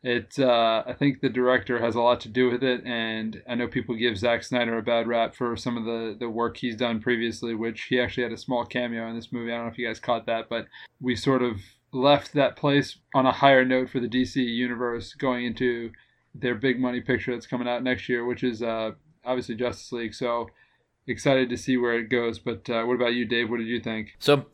It, uh, I think the director has a lot to do with it, and I know people give Zack Snyder a bad rap for some of the, the work he's done previously, which he actually had a small cameo in this movie. I don't know if you guys caught that, but we sort of left that place on a higher note for the DC universe going into their big money picture that's coming out next year, which is uh, obviously Justice League. So excited to see where it goes. But uh, what about you, Dave? What did you think? So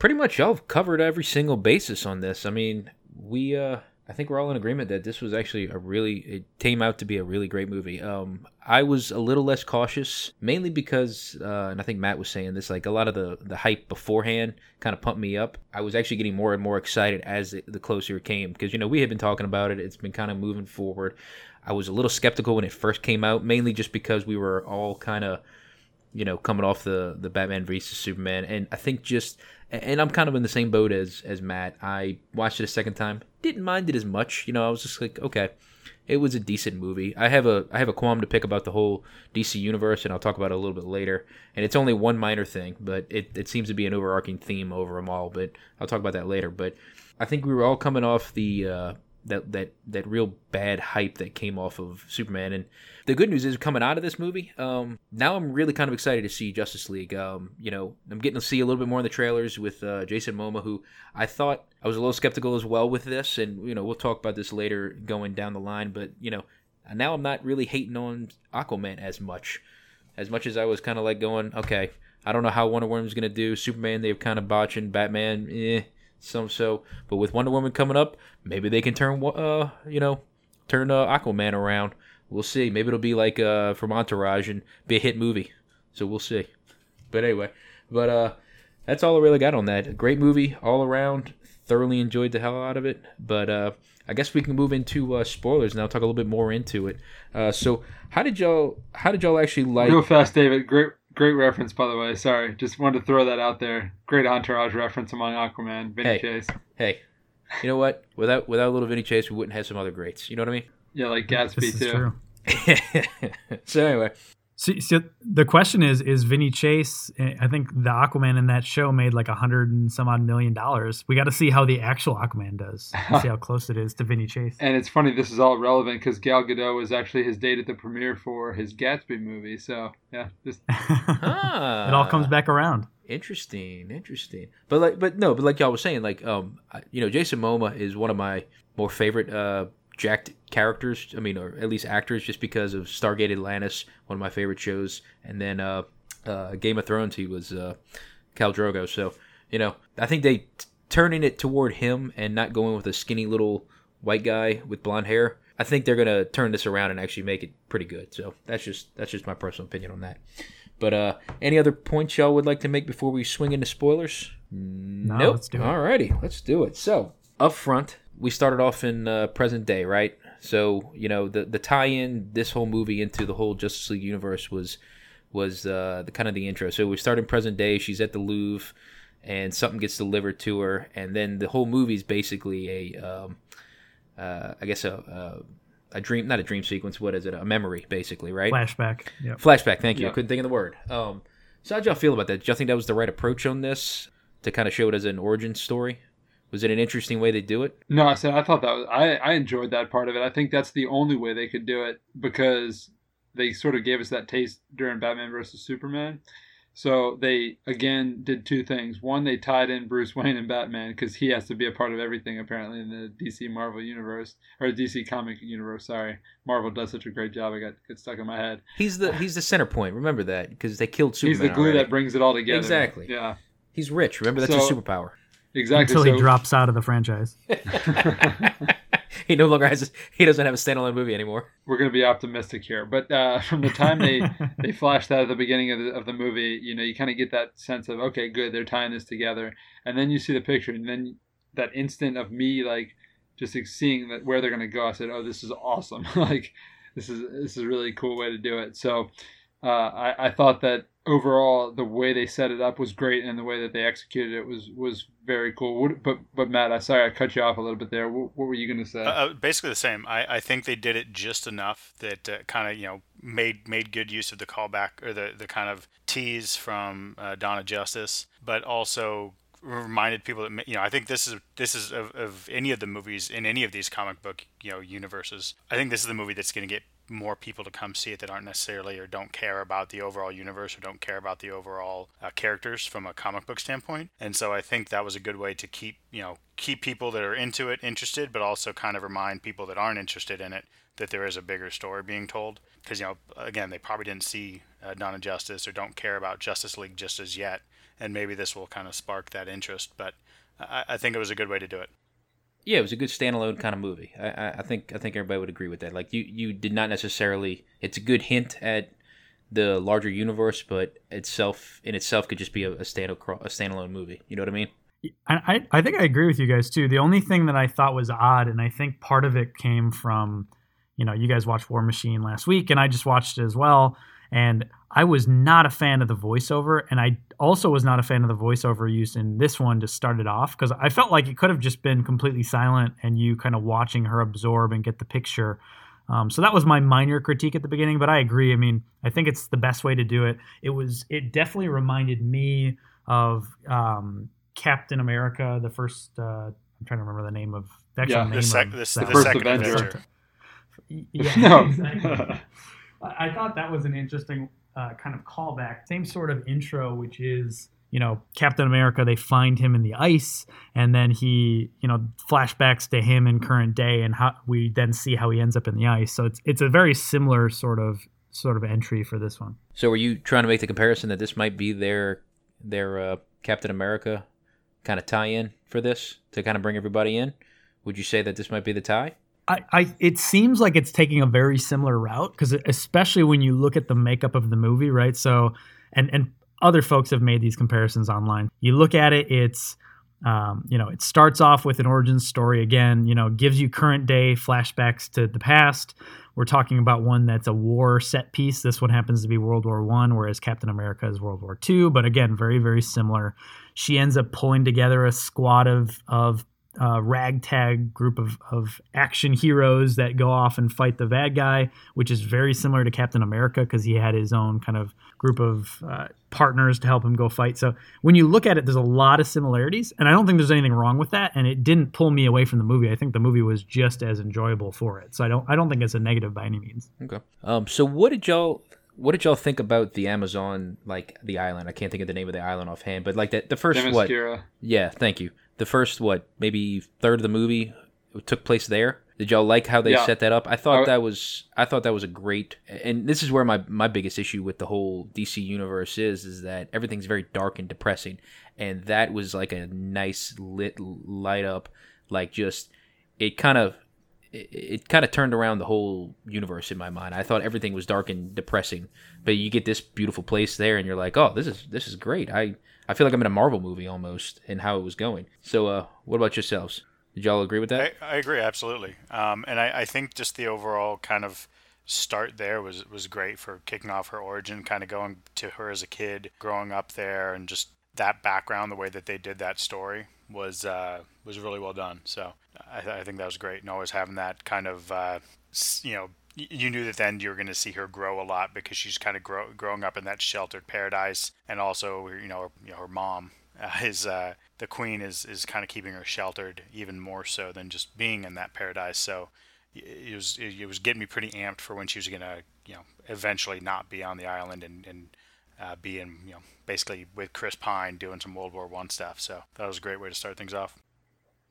pretty much y'all have covered every single basis on this. I mean, we uh I think we're all in agreement that this was actually a really it came out to be a really great movie. Um I was a little less cautious mainly because uh and I think Matt was saying this like a lot of the the hype beforehand kind of pumped me up. I was actually getting more and more excited as it, the closer it came because you know we had been talking about it. It's been kind of moving forward. I was a little skeptical when it first came out mainly just because we were all kind of you know, coming off the the Batman vs Superman, and I think just and I'm kind of in the same boat as as Matt. I watched it a second time, didn't mind it as much. You know, I was just like, okay, it was a decent movie. I have a I have a qualm to pick about the whole DC universe, and I'll talk about it a little bit later. And it's only one minor thing, but it it seems to be an overarching theme over them all. But I'll talk about that later. But I think we were all coming off the uh, that that that real bad hype that came off of Superman. And the good news is coming out of this movie, um, now I'm really kind of excited to see Justice League. Um, you know, I'm getting to see a little bit more in the trailers with uh, Jason Momoa, who I thought I was a little skeptical as well with this, and you know we'll talk about this later going down the line. But you know, now I'm not really hating on Aquaman as much, as much as I was kind of like going, okay. I don't know how Wonder Woman's gonna do. Superman, they've kind of botching. Batman, eh some so. But with Wonder Woman coming up, maybe they can turn uh you know turn uh, Aquaman around. We'll see. Maybe it'll be like uh from Entourage and be a hit movie. So we'll see. But anyway, but uh that's all I really got on that. Great movie all around. Thoroughly enjoyed the hell out of it. But uh I guess we can move into uh, spoilers now. Talk a little bit more into it. Uh, so, how did y'all? How did y'all actually like? Real fast, David. Great, Great reference, by the way. Sorry, just wanted to throw that out there. Great entourage reference among Aquaman, Vinny hey, Chase. Hey, you know what? Without without a little Vinny Chase, we wouldn't have some other greats. You know what I mean? Yeah, like Gatsby too. [laughs] [laughs] so anyway, so, so, the question is: Is Vinny Chase? I think the Aquaman in that show made like a hundred and some odd million dollars. We got to see how the actual Aquaman does. see how [laughs] close it is to Vinny Chase. And it's funny. This is all relevant because Gal Gadot was actually his date at the premiere for his Gatsby movie. So yeah, just [laughs] ah, it all comes back around. Interesting, interesting. But like, but no, but like y'all was saying, like, um, you know, Jason Momoa is one of my more favorite uh jacked characters. I mean, or at least actors, just because of Stargate Atlantis, one of my favorite shows, and then uh, uh, Game of Thrones. He was uh, Khal Drogo. So you know, I think they t- turning it toward him and not going with a skinny little white guy with blonde hair. I think they're gonna turn this around and actually make it pretty good. So that's just that's just my personal opinion on that. But uh, any other points y'all would like to make before we swing into spoilers? No, nope. Let's do it. Alrighty, let's do it. So up front, we started off in uh, present day, right? So you know the the tie-in this whole movie into the whole Justice League universe was was uh, the kind of the intro. So we start in present day. She's at the Louvre, and something gets delivered to her, and then the whole movie is basically a, um, uh, I guess a, a, a dream, not a dream sequence. What is it? A memory, basically, right? Flashback. Yep. Flashback. Thank you. Yep. I couldn't think of the word. Um, so how'd y'all feel about that? Do y'all think that was the right approach on this to kind of show it as an origin story? Was it an interesting way they do it? No, I said I thought that was I, I enjoyed that part of it. I think that's the only way they could do it because they sort of gave us that taste during Batman versus Superman. So they again did two things. One, they tied in Bruce Wayne and Batman because he has to be a part of everything apparently in the DC Marvel universe or DC comic universe. Sorry, Marvel does such a great job. I got get stuck in my head. He's the he's the center point. Remember that because they killed Superman. He's the glue already. that brings it all together. Exactly. Yeah. He's rich. Remember that's So- his superpower. Exactly. Until so, he drops out of the franchise. [laughs] [laughs] he no longer has. He doesn't have a standalone movie anymore. we're going to be optimistic here. But uh, from the time they [laughs] they flash that at the beginning of the, of the movie, you know, you kind of get that sense of okay, good, they're tying this together, and then you see the picture, and then that instant of me like just like, seeing that where they're going to go. I said, oh, this is awesome. like this is this is a really cool way to do it. So uh, I I thought that overall the way they set it up was great, and the way that they executed it was was very cool. What, but but Matt, I sorry I cut you off a little bit there. What, what were you going to say? Uh, uh, basically the same. I, I think they did it just enough that uh, kind of you know made made good use of the callback or the the kind of tease from uh, of Justice, but also reminded people that you know I think this is this is of, of any of the movies in any of these comic book you know universes. I think this is the movie that's going to get more people to come see it that aren't necessarily or don't care about the overall universe or don't care about the overall uh, characters from a comic book standpoint. And so I think that was a good way to keep you know keep people that are into it interested, but also kind of remind people that aren't interested in it that there is a bigger story being told. Because you know again they probably didn't see uh, Dawn of Justice or don't care about Justice League just as yet, and maybe this will kind of spark that interest. But I, I think it was a good way to do it. Yeah, it was a good standalone kind of movie. I, I think I think everybody would agree with that. Like you, you did not necessarily. It's a good hint at the larger universe, but itself in itself could just be a, a stand a standalone movie. You know what I mean? I, I think I agree with you guys too. The only thing that I thought was odd, and I think part of it came from, you know, you guys watched War Machine last week, and I just watched it as well. And I was not a fan of the voiceover, and I also was not a fan of the voiceover used in this one to start it off because I felt like it could have just been completely silent and you kind of watching her absorb and get the picture. Um, so that was my minor critique at the beginning, but I agree. I mean, I think it's the best way to do it. It was, it definitely reminded me of um, Captain America, the first. Uh, I'm trying to remember the name of the actual yeah, name the, sec- of the, the first Avenger. Avenger. [laughs] Yeah, [laughs] no. exactly. [laughs] I thought that was an interesting uh, kind of callback. Same sort of intro, which is you know Captain America. They find him in the ice, and then he you know flashbacks to him in current day, and how we then see how he ends up in the ice. So it's it's a very similar sort of sort of entry for this one. So are you trying to make the comparison that this might be their their uh, Captain America kind of tie-in for this to kind of bring everybody in? Would you say that this might be the tie? I, I it seems like it's taking a very similar route because especially when you look at the makeup of the movie, right? So and and other folks have made these comparisons online. You look at it, it's um, you know, it starts off with an origin story again, you know, gives you current day flashbacks to the past. We're talking about one that's a war set piece. This one happens to be World War One, whereas Captain America is World War Two. But again, very, very similar. She ends up pulling together a squad of of uh, ragtag group of, of action heroes that go off and fight the bad guy, which is very similar to Captain America because he had his own kind of group of uh, partners to help him go fight. So when you look at it, there's a lot of similarities, and I don't think there's anything wrong with that. And it didn't pull me away from the movie. I think the movie was just as enjoyable for it. So I don't I don't think it's a negative by any means. Okay. Um. So what did y'all what did y'all think about the Amazon, like the island? I can't think of the name of the island offhand, but like the, the first Themyscira. what? Yeah, thank you the first what maybe third of the movie took place there. Did y'all like how they yeah. set that up? I thought that was I thought that was a great and this is where my my biggest issue with the whole DC universe is is that everything's very dark and depressing and that was like a nice lit light up like just it kind of it, it kind of turned around the whole universe in my mind. I thought everything was dark and depressing, but you get this beautiful place there and you're like, "Oh, this is this is great." I I feel like I'm in a Marvel movie almost in how it was going. So, uh, what about yourselves? Did y'all agree with that? I, I agree absolutely, um, and I, I think just the overall kind of start there was was great for kicking off her origin, kind of going to her as a kid, growing up there, and just that background, the way that they did that story was uh, was really well done. So I, I, think that was great, and always having that kind of uh, you know you knew that then you were going to see her grow a lot because she's kind of grow, growing up in that sheltered paradise, and also you know her, you know, her mom uh, is uh, the queen is is kind of keeping her sheltered even more so than just being in that paradise. So it was it was getting me pretty amped for when she was going to you know eventually not be on the island and and uh, be in you know basically with Chris Pine doing some World War One stuff. So that was a great way to start things off.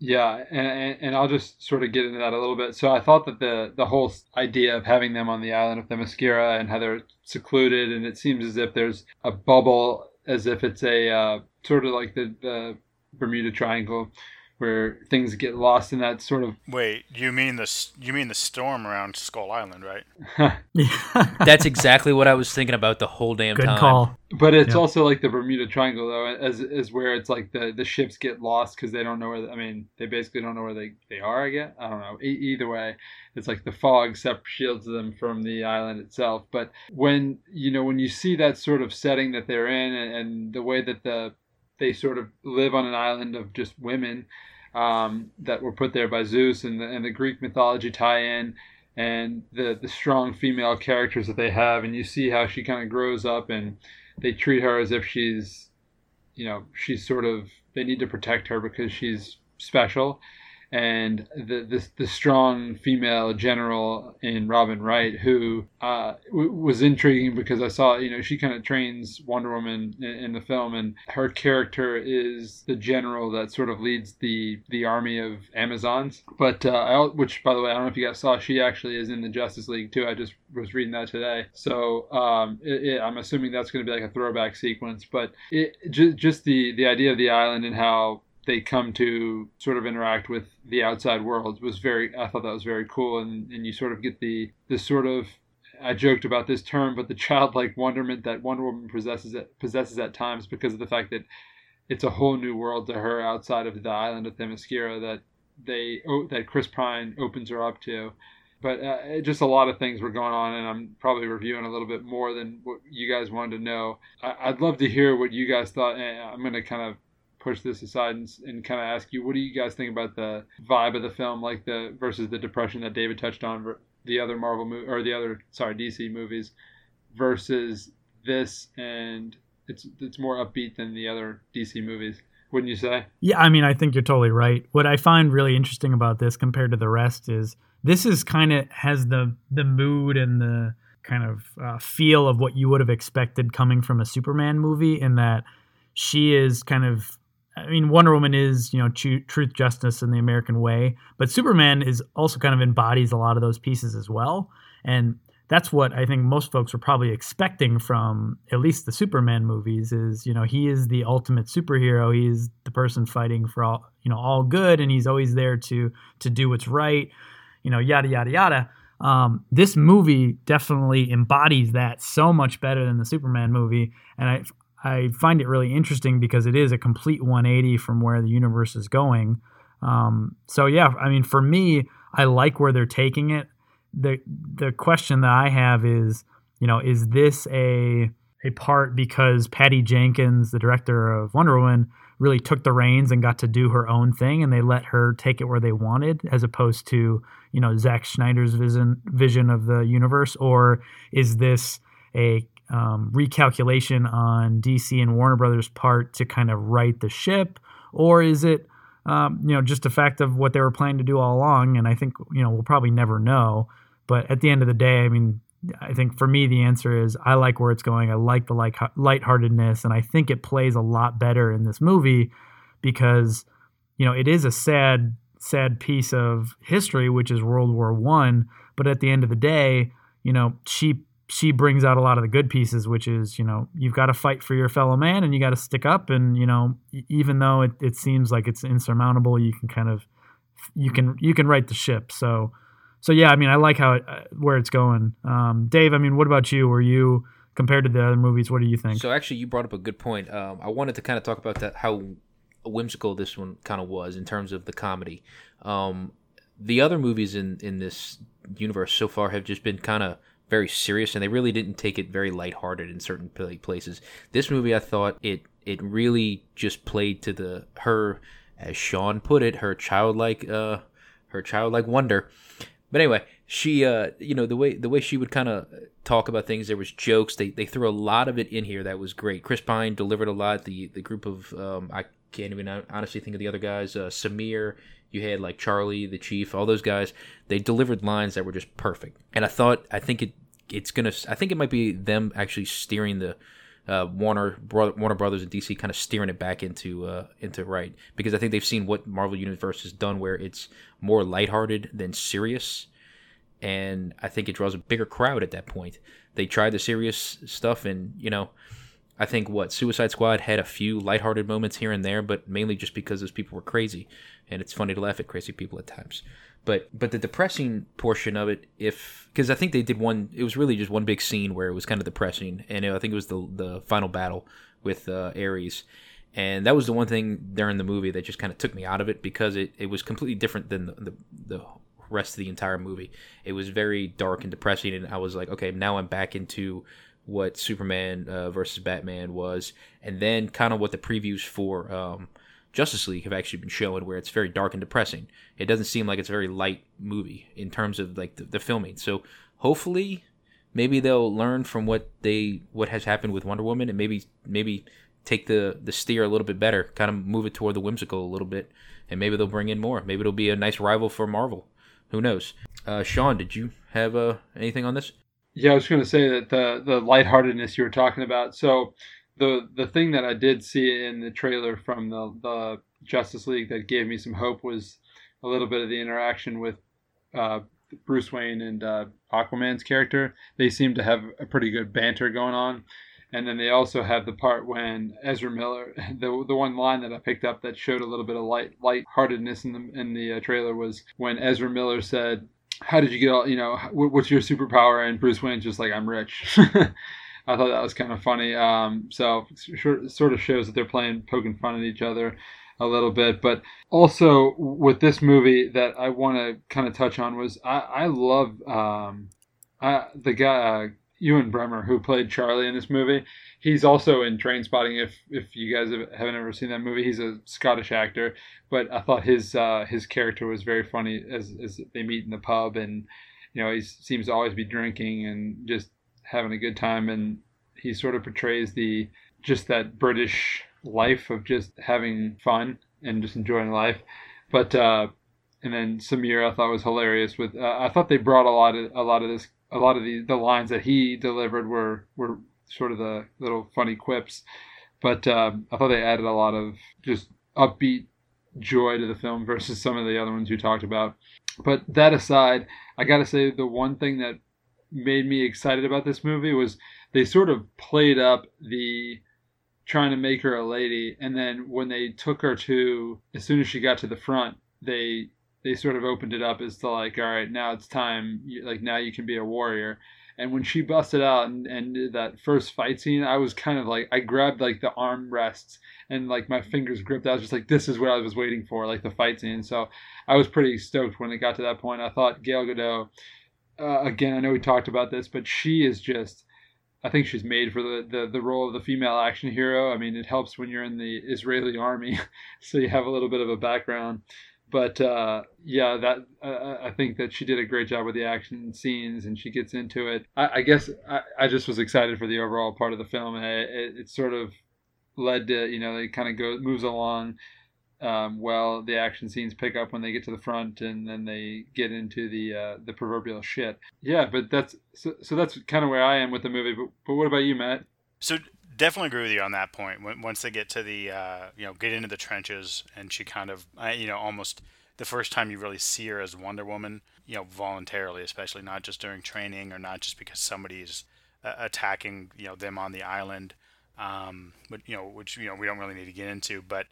Yeah, and, and I'll just sort of get into that a little bit. So I thought that the the whole idea of having them on the island of the Themyscira and how they're secluded, and it seems as if there's a bubble, as if it's a uh, sort of like the, the Bermuda Triangle, where things get lost in that sort of. Wait, you mean the you mean the storm around Skull Island, right? [laughs] That's exactly what I was thinking about the whole damn Good time. call. But it's yeah. also like the Bermuda Triangle, though, as is where it's like the, the ships get lost because they don't know where. I mean, they basically don't know where they, they are. I guess I don't know. E- either way, it's like the fog separates shields them from the island itself. But when you know when you see that sort of setting that they're in, and, and the way that the they sort of live on an island of just women um, that were put there by Zeus and the, and the Greek mythology tie-in and the the strong female characters that they have and you see how she kind of grows up and they treat her as if she's you know she's sort of they need to protect her because she's special and the, the the strong female general in Robin Wright, who uh, w- was intriguing because I saw, you know, she kind of trains Wonder Woman in, in, the film, and her character is the general that sort of leads the the army of Amazons. But uh, I, which, by the way, I don't know if you guys saw, she actually is in the Justice League too. I just was reading that today, so um, it, it, I'm assuming that's going to be like a throwback sequence. But it just just the the idea of the island and how they come to sort of interact with the outside world was very I thought that was very cool and, and you sort of get the this sort of I joked about this term, but the childlike wonderment that Wonder Woman possesses possesses at times because of the fact that it's a whole new world to her outside of the island of Themyscira that they that Chris Pine opens her up to. But uh, just a lot of things were going on, and I'm probably reviewing a little bit more than what you guys wanted to know. I, would love to hear what you guys thought. I'm going to kind of push this aside and, and kind of ask you, what do you guys think about the vibe of the film, like the versus the depression that David touched on, the other Marvel movie or the other sorry DC movies, versus this, and it's it's more upbeat than the other DC movies. Wouldn't you say? Yeah, I mean, I think you're totally right. What I find really interesting about this compared to the rest is this is kind of has the the mood and the kind of uh, feel of what you would have expected coming from a Superman movie in that she is kind of I mean, Wonder Woman is, you know, truth, justice, in the American way, but Superman is also kind of embodies a lot of those pieces as well. And that's what I think most folks were probably expecting from at least the Superman movies is, you know, he is the ultimate superhero. He's the person fighting for all, you know, all good and he's always there to to do what's right, you know, yada yada yada. Um, this movie definitely embodies that so much better than the Superman movie, and I I find it really interesting because it is a complete 180 from where the universe is going. Um, so yeah, I mean, for me, I like where they're taking it. the The question that I have is, you know, is this a a part because Patty Jenkins, the director of Wonder Woman, really took the reins and got to do her own thing, and they let her take it where they wanted, as opposed to you know Zack Snyder's vision vision of the universe, or is this a um, recalculation on DC and Warner Brothers' part to kind of right the ship, or is it um, you know just a fact of what they were planning to do all along? And I think you know we'll probably never know. But at the end of the day, I mean, I think for me the answer is I like where it's going. I like the like lightheartedness, and I think it plays a lot better in this movie because you know it is a sad sad piece of history, which is World War One. But at the end of the day, you know she she brings out a lot of the good pieces, which is, you know, you've got to fight for your fellow man and you got to stick up. And, you know, even though it, it seems like it's insurmountable, you can kind of, you can, you can right the ship. So, so yeah, I mean, I like how it, uh, where it's going. Um, Dave, I mean, what about you? Were you compared to the other movies? What do you think? So actually, you brought up a good point. Um, I wanted to kind of talk about that, how whimsical this one kind of was in terms of the comedy. Um, the other movies in in this universe so far have just been kind of very serious, and they really didn't take it very lighthearted in certain places. This movie, I thought it it really just played to the her, as Sean put it, her childlike uh her childlike wonder. But anyway, she uh you know the way the way she would kind of talk about things there was jokes they they threw a lot of it in here that was great chris pine delivered a lot the the group of um i can't even honestly think of the other guys uh Sameer you had like Charlie, the Chief, all those guys. They delivered lines that were just perfect. And I thought, I think it, it's gonna. I think it might be them actually steering the uh, Warner Warner Brothers and DC kind of steering it back into uh, into right because I think they've seen what Marvel Universe has done where it's more lighthearted than serious, and I think it draws a bigger crowd at that point. They tried the serious stuff, and you know, I think what Suicide Squad had a few lighthearted moments here and there, but mainly just because those people were crazy and it's funny to laugh at crazy people at times. But but the depressing portion of it, if because I think they did one, it was really just one big scene where it was kind of depressing, and I think it was the the final battle with uh, Ares, and that was the one thing during the movie that just kind of took me out of it because it, it was completely different than the, the, the rest of the entire movie. It was very dark and depressing, and I was like, okay, now I'm back into what Superman uh, versus Batman was, and then kind of what the previews for um, Justice League have actually been showing, where it's very dark and depressing. It doesn't seem like it's a very light movie in terms of like the, the filming. So hopefully, maybe they'll learn from what they what has happened with Wonder Woman, and maybe maybe take the the steer a little bit better, kind of move it toward the whimsical a little bit, and maybe they'll bring in more. Maybe it'll be a nice rival for Marvel. Who knows? Uh, Sean, did you have uh, anything on this? Yeah, I was going to say that the the lightheartedness you were talking about. So the the thing that I did see in the trailer from the the Justice League that gave me some hope was a little bit of the interaction with uh, Bruce Wayne and uh, Aquaman's character. They seem to have a pretty good banter going on. And then they also have the part when Ezra Miller, [laughs] the the one line that I picked up that showed a little bit of light lightheartedness in the in the uh, trailer was when Ezra Miller said, "How did you get all? You know, what's your superpower?" And Bruce Wayne's just like, "I'm rich." [laughs] I thought that was kind of funny. Um, so sort sort of shows that they're playing poking fun at each other a little bit. But also with this movie that I want to kind of touch on was I, I love um, I, the guy uh, Ewen Bremner, who played Charlie in this movie. He's also in Trainspotting. If if you guys have, haven't ever seen that movie, he's a Scottish actor. But I thought his uh, his character was very funny as as they meet in the pub and you know he seems to always be drinking and just having a good time and he sort of portrays the just that British life of just having fun and just enjoying life. But uh, and then Sameer I thought was hilarious with uh, I thought they brought a lot of a lot of this a lot of the the lines that he delivered were were sort of the little funny quips. But um, I thought they added a lot of just upbeat joy to the film versus some of the other ones you talked about. But that aside, I got to say the one thing that made me excited about this movie was they sort of played up the trying to make her a lady and then when they took her to as soon as she got to the front they they sort of opened it up as to like all right now it's time like now you can be a warrior and when she busted out and, and did that first fight scene i was kind of like i grabbed like the arm rests and like my fingers gripped i was just like this is what i was waiting for like the fight scene so i was pretty stoked when it got to that point i thought Gal Gadot uh, again i know we talked about this but she is just I think she's made for the, the, the role of the female action hero. I mean, it helps when you're in the Israeli army, [laughs] so you have a little bit of a background. But uh, yeah, that uh, I think that she did a great job with the action scenes, and she gets into it. I, I guess I, I, just was excited for the overall part of the film, and it, it, it sort of led to you know it kind of goes moves along um, well, the action scenes pick up when they get to the front, and then they get into the uh, the proverbial shit. Yeah, but that's so, so that's kind of where I am with the movie. But but what about you, Matt? So definitely agree with you on that point. When, once they get to the uh, you know get into the trenches, and she kind of you know almost the first time you really see her as Wonder Woman, you know voluntarily, especially not just during training or not just because somebody's uh, attacking you know them on the island. Um, but you know which you know we don't really need to get into, but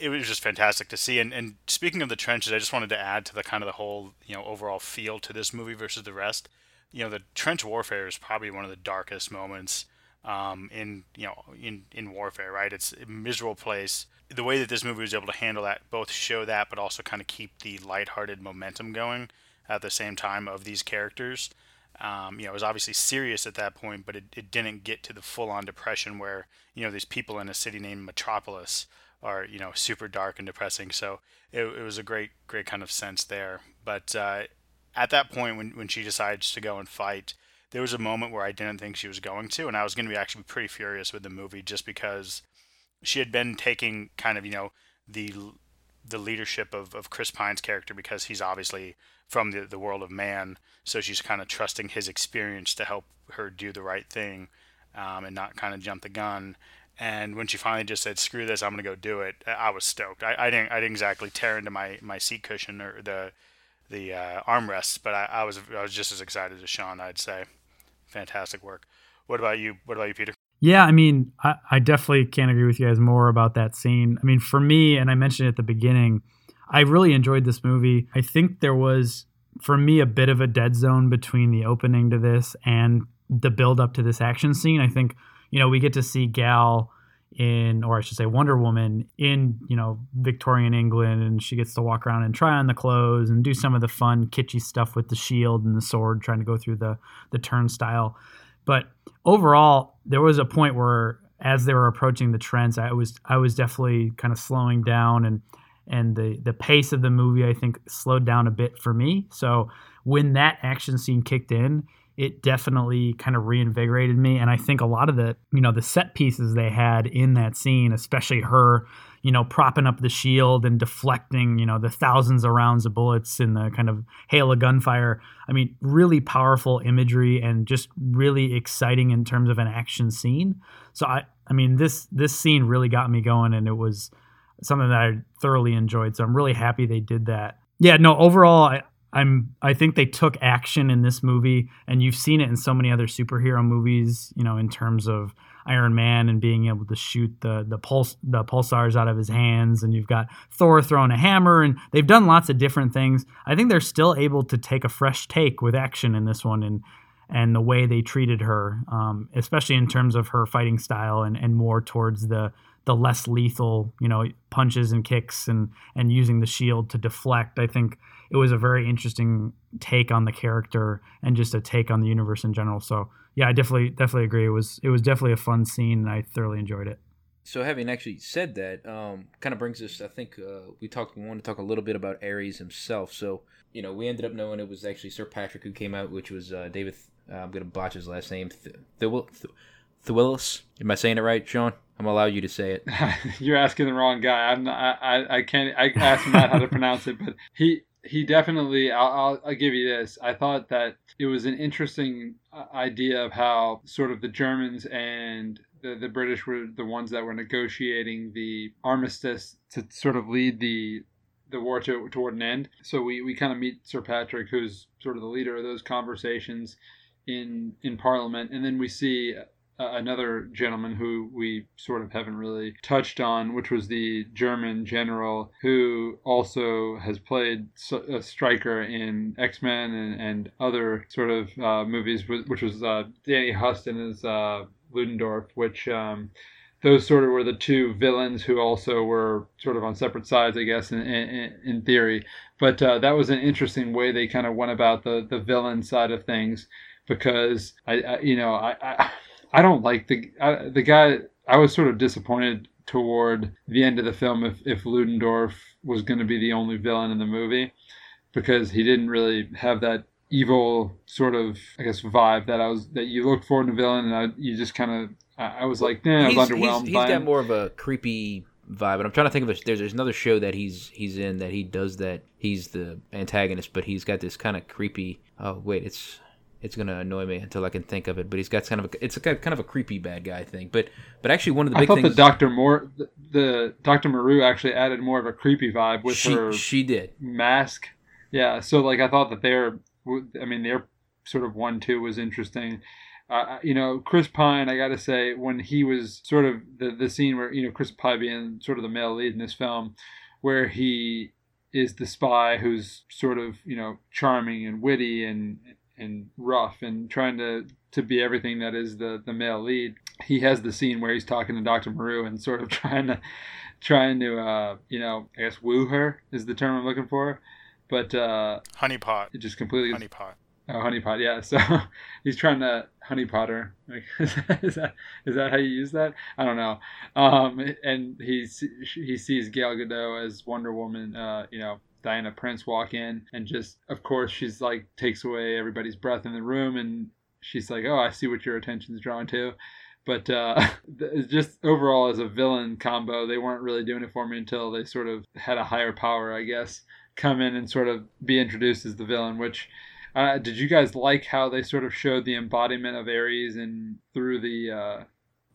it was just fantastic to see. And, and speaking of the trenches, I just wanted to add to the kind of the whole you know overall feel to this movie versus the rest. You know, the trench warfare is probably one of the darkest moments um, in you know in in warfare. Right, it's a miserable place. The way that this movie was able to handle that, both show that, but also kind of keep the lighthearted momentum going at the same time of these characters. Um, you know, it was obviously serious at that point, but it, it didn't get to the full on depression where, you know, these people in a city named Metropolis are you know super dark and depressing. So it, it was a great great kind of sense there. But uh, at that point when when she decides to go and fight, there was a moment where I didn't think she was going to, and I was going to be actually pretty furious with the movie just because she had been taking kind of you know the the leadership of, of Chris Pine's character because he's obviously from the, the world of man. So she's kind of trusting his experience to help her do the right thing um, and not kind of jump the gun. And when she finally just said, "Screw this, I'm gonna go do it," I was stoked. I, I didn't I didn't exactly tear into my, my seat cushion or the the uh, armrests, but I, I was I was just as excited as Sean. I'd say, fantastic work. What about you? What about you, Peter? Yeah, I mean, I, I definitely can't agree with you guys more about that scene. I mean, for me, and I mentioned at the beginning, I really enjoyed this movie. I think there was, for me, a bit of a dead zone between the opening to this and the build up to this action scene. I think you know, we get to see Gal in, or I should say, Wonder Woman in, you know, Victorian England, and she gets to walk around and try on the clothes and do some of the fun, kitschy stuff with the shield and the sword, trying to go through the the turnstile. But overall, there was a point where, as they were approaching the trends, I was I was definitely kind of slowing down, and and the the pace of the movie I think slowed down a bit for me. So when that action scene kicked in, it definitely kind of reinvigorated me. And I think a lot of the, you know, the set pieces they had in that scene, especially her, you know, propping up the shield and deflecting, you know, the thousands of rounds of bullets in the kind of hail of gunfire. I mean, really powerful imagery and just really exciting in terms of an action scene. So I, I mean, this this scene really got me going, and it was something that I thoroughly enjoyed. So I'm really happy they did that. Yeah, no, overall, I, I'm I think they took action in this movie, and you've seen it in so many other superhero movies. You know, in terms of Iron Man and being able to shoot the the pulse the pulsars out of his hands, and you've got Thor throwing a hammer, and they've done lots of different things. I think they're still able to take a fresh take with action in this one, and and the way they treated her, um, especially in terms of her fighting style, and and more towards the the less lethal, you know, punches and kicks, and and using the shield to deflect. I think it was a very interesting take on the character and just a take on the universe in general. So yeah, I definitely definitely agree. It was it was definitely a fun scene, and I thoroughly enjoyed it. So having actually said that, um, kind of brings us. I think uh, we talked. We want to talk a little bit about Ares himself. So you know, we ended up knowing it was actually Sir Patrick who came out, which was uh, David. Uh, I'm gonna botch his last name. Thewlis. Am I saying it right, Sean? I'm gonna allow you to say it. [laughs] You're asking the wrong guy. I'm not, I, I can't. I asked Matt how to [laughs] pronounce it, but he he definitely I'll, I'll, I'll, give you this. I thought that it was an interesting uh, idea of how sort of the germans and the, the british were the ones that were negotiating the armistice to sort of lead the the war to, toward an end. So we, we kind of meet sir patrick who's sort of the leader of those conversations in in parliament. And then we see another gentleman who we sort of haven't really touched on, which was the German general who also has played a Stryker in X Men and, and, other sort of uh, movies, which was uh, Danny Huston as uh, Ludendorff, which. Um, those sort of were the two villains who also were sort of on separate sides, I guess, in, in, in theory. But uh, that was an interesting way they kind of went about the, the villain side of things because I, I you know, I I don't like the I, the guy. I was sort of disappointed toward the end of the film if if Ludendorff was going to be the only villain in the movie because he didn't really have that evil sort of I guess vibe that I was that you look for in a villain and I, you just kind of I, I, was like, nah, I was underwhelmed. He's, he's got more of a creepy vibe, and I'm trying to think of a, there's there's another show that he's he's in that he does that. He's the antagonist, but he's got this kind of creepy. Oh wait, it's it's gonna annoy me until I can think of it. But he's got kind of a, it's a kind of a creepy bad guy thing. But but actually one of the big I thought things. the Doctor Moore, the, the Doctor Maru actually added more of a creepy vibe with she, her. She did mask. Yeah, so like I thought that they're, I mean, their sort of one two was interesting. Uh, you know, Chris Pine, I got to say, when he was sort of the the scene where you know Chris Pine being sort of the male lead in this film, where he is the spy who's sort of you know charming and witty and and rough and trying to to be everything that is the the male lead. He has the scene where he's talking to Dr. Maru and sort of [laughs] trying to trying to uh, you know I guess woo her is the term I'm looking for, but uh, honeypot. It just completely honeypot. Oh, honeypot, yeah. [laughs] So he's trying to honeypot her. Like, [laughs] is that is that how you use that? I don't know. Um, and he he sees Gal Gadot as Wonder Woman. Uh, you know, Diana Prince walk in and just, of course, she's like takes away everybody's breath in the room, and she's like, "Oh, I see what your attention's drawn to." But uh, [laughs] just overall, as a villain combo, they weren't really doing it for me until they sort of had a higher power, I guess, come in and sort of be introduced as the villain. Which uh, did you guys like how they sort of showed the embodiment of Ares and through the uh,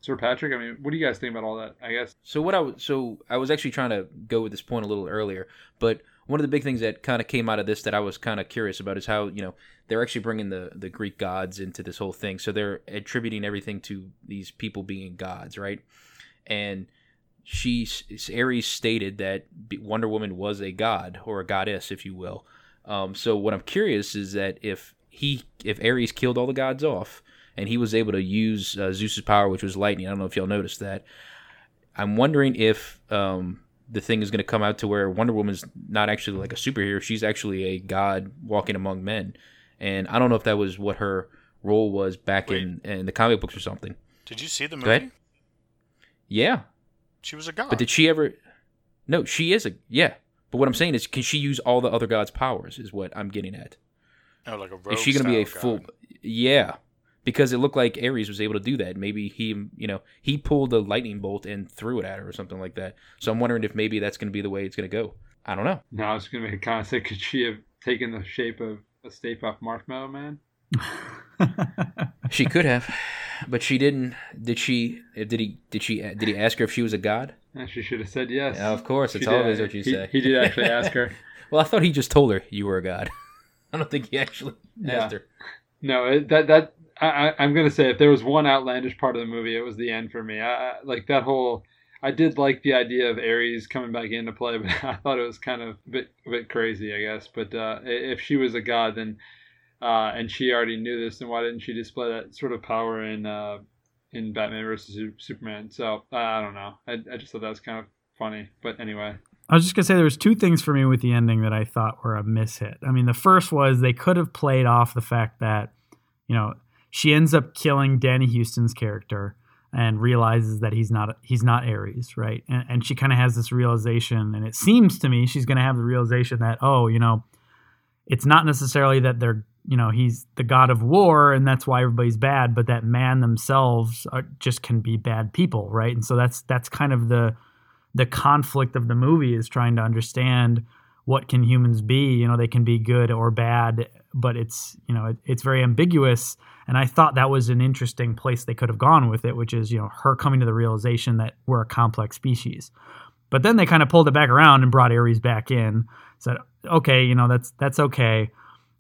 Sir Patrick? I mean, what do you guys think about all that? I guess. So what I was so I was actually trying to go with this point a little earlier, but one of the big things that kind of came out of this that I was kind of curious about is how you know they're actually bringing the the Greek gods into this whole thing. So they're attributing everything to these people being gods, right? And she Ares stated that Wonder Woman was a god or a goddess, if you will. Um, so what I'm curious is that if he if Ares killed all the gods off and he was able to use uh, Zeus's power, which was lightning. I don't know if y'all noticed that. I'm wondering if um, the thing is going to come out to where Wonder Woman's not actually like a superhero; she's actually a god walking among men. And I don't know if that was what her role was back Wait. in in the comic books or something. Did you see the movie? Yeah, she was a god. But did she ever? No, she is a yeah. But what I'm saying is, can she use all the other gods' powers? Is what I'm getting at. Oh, like a rogue Is she going to be a style full? god. Yeah, because it looked like Ares was able to do that. Maybe he, you know, he pulled the lightning bolt and threw it at her or something like that. So I'm wondering if maybe that's going to be the way it's going to go. I don't know. Now I was gonna make a comment. Say, could she have taken the shape of a Stay Puft Marshmallow Man? [laughs] She could have, but she didn't. Did she? Did he? Did she? Did he ask her if she was a god? Yeah, she should have said yes. Yeah, of course. She It's did. always what you He- say. He did [laughs] actually ask her. Well, I thought he just told her you were a god. [laughs] I don't think he actually Yeah. asked her. No, it, that that I, I'm gonna say if there was one outlandish part of the movie, it was the end for me. I, like that whole. I did like the idea of Ares coming back into play, [laughs] but I thought it was kind of a bit a bit crazy, I guess. But uh, if she was a god, then uh, and she already knew this, then why didn't she display that sort of power in uh, in Batman versus Superman? So I don't know. I, I just thought that was kind of funny. But anyway, I was just gonna say there was two things for me with the ending that I thought were a mishit. I mean, the first was they could have played off the fact that, you know, she ends up killing Danny Huston's character and realizes that he's not he's not Ares, right? And, and she kind of has this realization, and it seems to me she's gonna have the realization that oh, you know, it's not necessarily that they're you know he's the god of war and that's why everybody's bad, but that man themselves are, just can be bad people, right? And so that's that's kind of the the conflict of the movie is trying to understand what can humans be you know they can be good or bad but it's you know it, it's very ambiguous. And i thought that was an interesting place they could have gone with it which is you know her coming to the realization that we're a complex species. But then they kind of pulled it back around and brought ares back in said okay you know that's that's okay.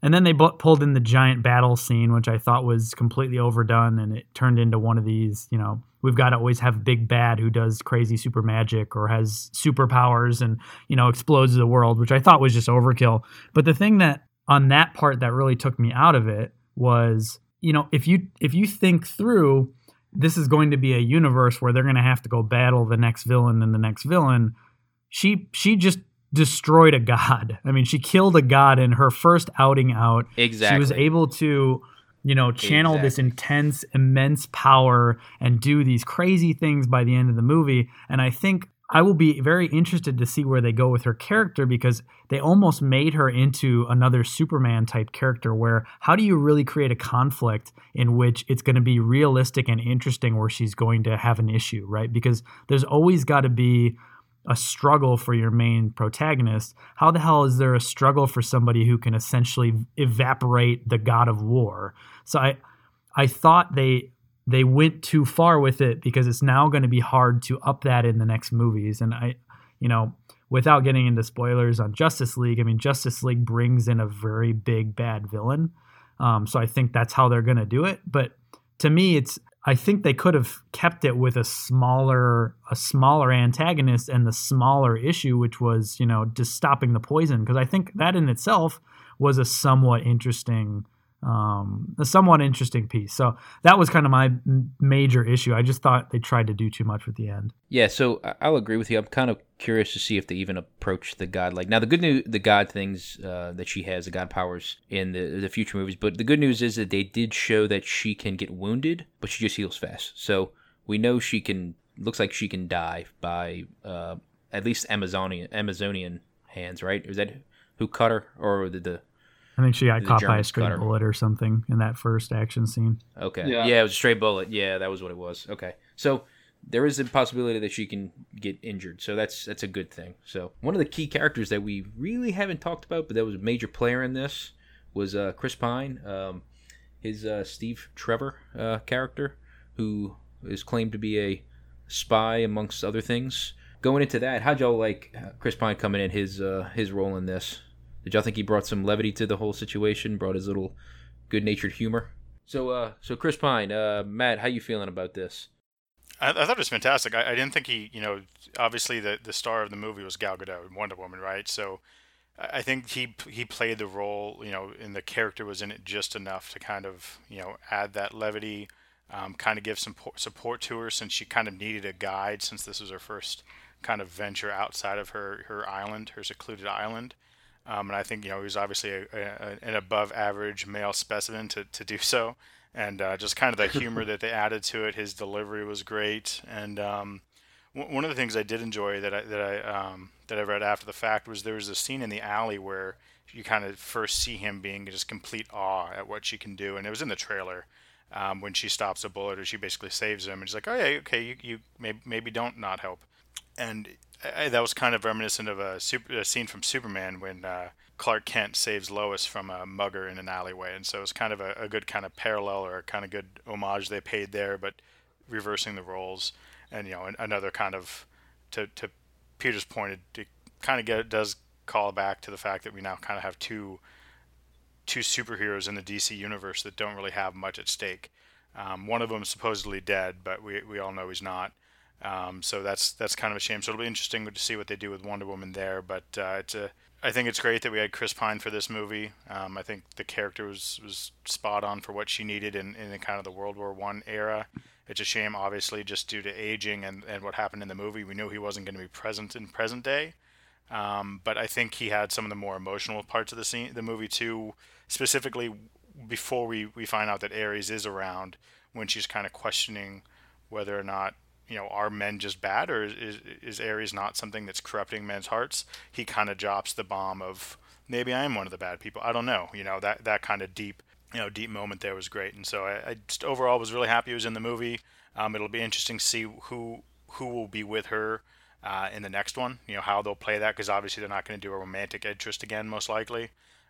And then they bu- pulled in the giant battle scene which i thought was completely overdone and it turned into one of these you know we've got to always have big bad who does crazy super magic or has superpowers and you know explodes the world which i thought was just overkill. But the thing that on that part that really took me out of it was you know if you if you think through this is going to be a universe where they're going to have to go battle the next villain and the next villain she she just destroyed a god. I mean she killed a god in her first outing out. Exactly. she was able to you know channel this intense immense power and do these crazy things by the end of the movie. And i think i will be very interested to see where they go with her character because they almost made her into another superman type character where how do you really create a conflict in which it's going to be realistic and interesting where she's going to have an issue right because there's always got to be a struggle for your main protagonist, how the hell is there a struggle for somebody who can essentially evaporate the god of war? So I I thought they they went too far with it because it's now going to be hard to up that in the next movies. And I you know without getting into spoilers on Justice League, I mean Justice League brings in a very big bad villain. Um, so I think that's how they're going to do it, but to me it's I think they could have kept it with a smaller a smaller antagonist and the smaller issue which was, you know, just stopping the poison. Because I think that in itself was a somewhat interesting um a somewhat interesting piece. So that was kind of my major issue. I just thought they tried to do too much with the end. Yeah, so I'll agree with you. I'm kind of curious to see if they even approach the god like now. The good news, the god things uh, that she has, the god powers in the the future movies. But the good news is that they did show that she can get wounded, but she just heals fast. So we know she can. Looks like she can die by uh, at least Amazonian Amazonian hands, right? Is that who cut her, or did the I think she got The caught by a Germans straight cut her. bullet or something in that first action scene. Okay. Yeah. Yeah. it was a straight bullet. Yeah, that was what it was. Okay. So there is a possibility that she can get injured. So that's that's a good thing. So one of the key characters that we really haven't talked about, but that was a major player in this, was uh, Chris Pine. Um, his uh, Steve Trevor uh, character, who is claimed to be a spy amongst other things. Going into that, how'd y'all like uh, Chris Pine coming in his uh, his role in this? Did y'all think he brought some levity to the whole situation? Brought his little good natured humor? So, uh, so Chris Pine, uh, Matt, how you feeling about this? I, I thought it was fantastic. I, I didn't think he, you know, obviously the the star of the movie was Gal Gadot in Wonder Woman, right? So I I think he he played the role, you know, and the character was in it just enough to kind of, you know, add that levity, um, kind of give some po- support to her since she kind of needed a guide since this was her first kind of venture outside of her her island, her secluded island. Um, and I think you know he was obviously a, a, an above average male specimen to, to do so, and uh, just kind of the humor [laughs] that they added to it. His delivery was great, and um, w- one of the things I did enjoy that I that I um, that I read after the fact was there was a scene in the alley where you kind of first see him being just complete awe at what she can do, and it was in the trailer. Um, when she stops a bullet or she basically saves him and she's like oh yeah okay you, you maybe, maybe don't not help and I, that was kind of reminiscent of a, super, a scene from Superman when uh, Clark Kent saves Lois from a mugger in an alleyway, and so it's kind of a, a good kind of parallel or a kind of good homage they paid there, but reversing the roles, and you know another kind of to to Peter's point, it, kind of get it does call back to the fact that we now kind of have two two superheroes in the DC universe that don't really have much at stake. Um, one of them is supposedly dead, but we we all know he's not. Um, so that's that's kind of a shame. So it'll be interesting to see what they do with Wonder Woman there. But uh, it's a I think it's great that we had Chris Pine for this movie. Um, I think the character was, was spot on for what she needed in, in kind of the World War One era. It's a shame, obviously, just due to aging and, and what happened in the movie. We knew he wasn't going to be present in present day. Um, but I think he had some of the more emotional parts of the scene, the movie too. Specifically, before we, we find out that Ares is around, when she's kind of questioning whether or not you know, are men just bad, or is is Ares not something that's corrupting men's hearts? He kind of drops the bomb of maybe I am one of the bad people. I don't know. You know that that kind of deep, you know, deep moment there was great, and so I, I just overall was really happy he was in the movie. Um, it'll be interesting to see who who will be with her uh, in the next one. You know how they'll play that because obviously they're not going to do a romantic interest again, most likely.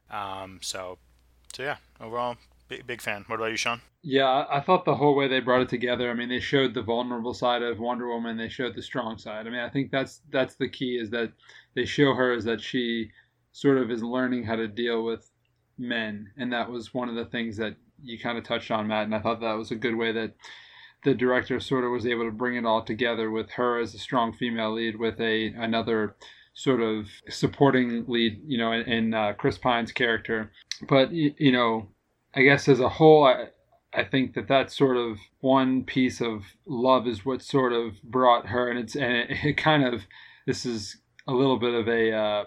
Um, so, so yeah, overall big, big fan. What about you, Sean? Yeah, I thought the whole way they brought it together. I mean, they showed the vulnerable side of Wonder Woman. They showed the strong side. I mean, I think that's that's the key is that they show her is that she sort of is learning how to deal with men, and that was one of the things that you kind of touched on, Matt. And I thought that was a good way that the director sort of was able to bring it all together with her as a strong female lead, with a another sort of supporting lead, you know, in, in uh, Chris Pine's character. But you know, I guess as a whole, I, I think that that sort of one piece of love is what sort of brought her, and it's and it, [laughs] it kind of this is a little bit of a uh,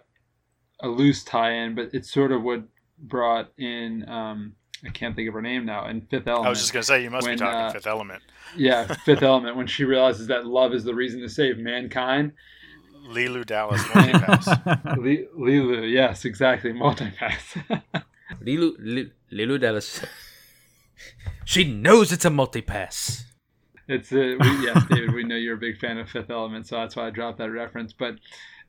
a loose tie-in, but it's sort of what brought in. Um, I can't think of her name now. In Fifth Element. I was just gonna say you must when, be talking uh, Fifth Element. Yeah, [laughs] Fifth Element. When she realizes that love is the reason to save mankind. Leeloo Dallas [laughs] multipass. Leeloo, yes, exactly, multipass. Leeloo, Leeloo Dallas. [laughs] she knows it's a multipass. It's a, uh, we, yes, David. We know you're a big fan of Fifth Element, so that's why I dropped that reference. But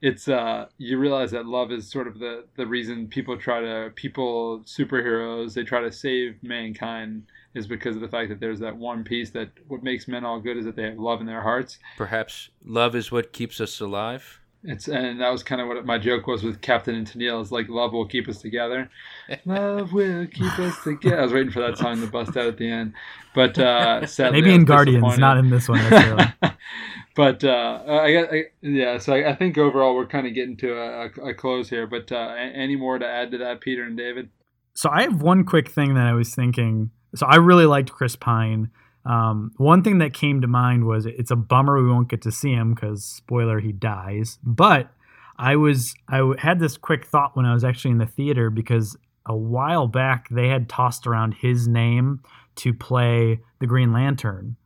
it's uh, you realize that love is sort of the the reason people try to people superheroes they try to save mankind is because of the fact that there's that one piece that what makes men all good is that they have love in their hearts. Perhaps love is what keeps us alive. It's and that was kind of what my joke was with Captain and Tennille. Is like love will keep us together. [laughs] love will keep us together. I was waiting for that song to bust out at the end, but uh, sadly, maybe in Guardians, not in this one necessarily. [laughs] but uh, I, I, yeah, so I, I, think overall we're kind of getting to a, a close here. But uh, any more to add to that, Peter and David? So I have one quick thing that I was thinking. So I really liked Chris Pine. Um, one thing that came to mind was it's a bummer we won't get to see him because spoiler he dies. But I was I had this quick thought when I was actually in the theater because a while back they had tossed around his name to play the Green Lantern,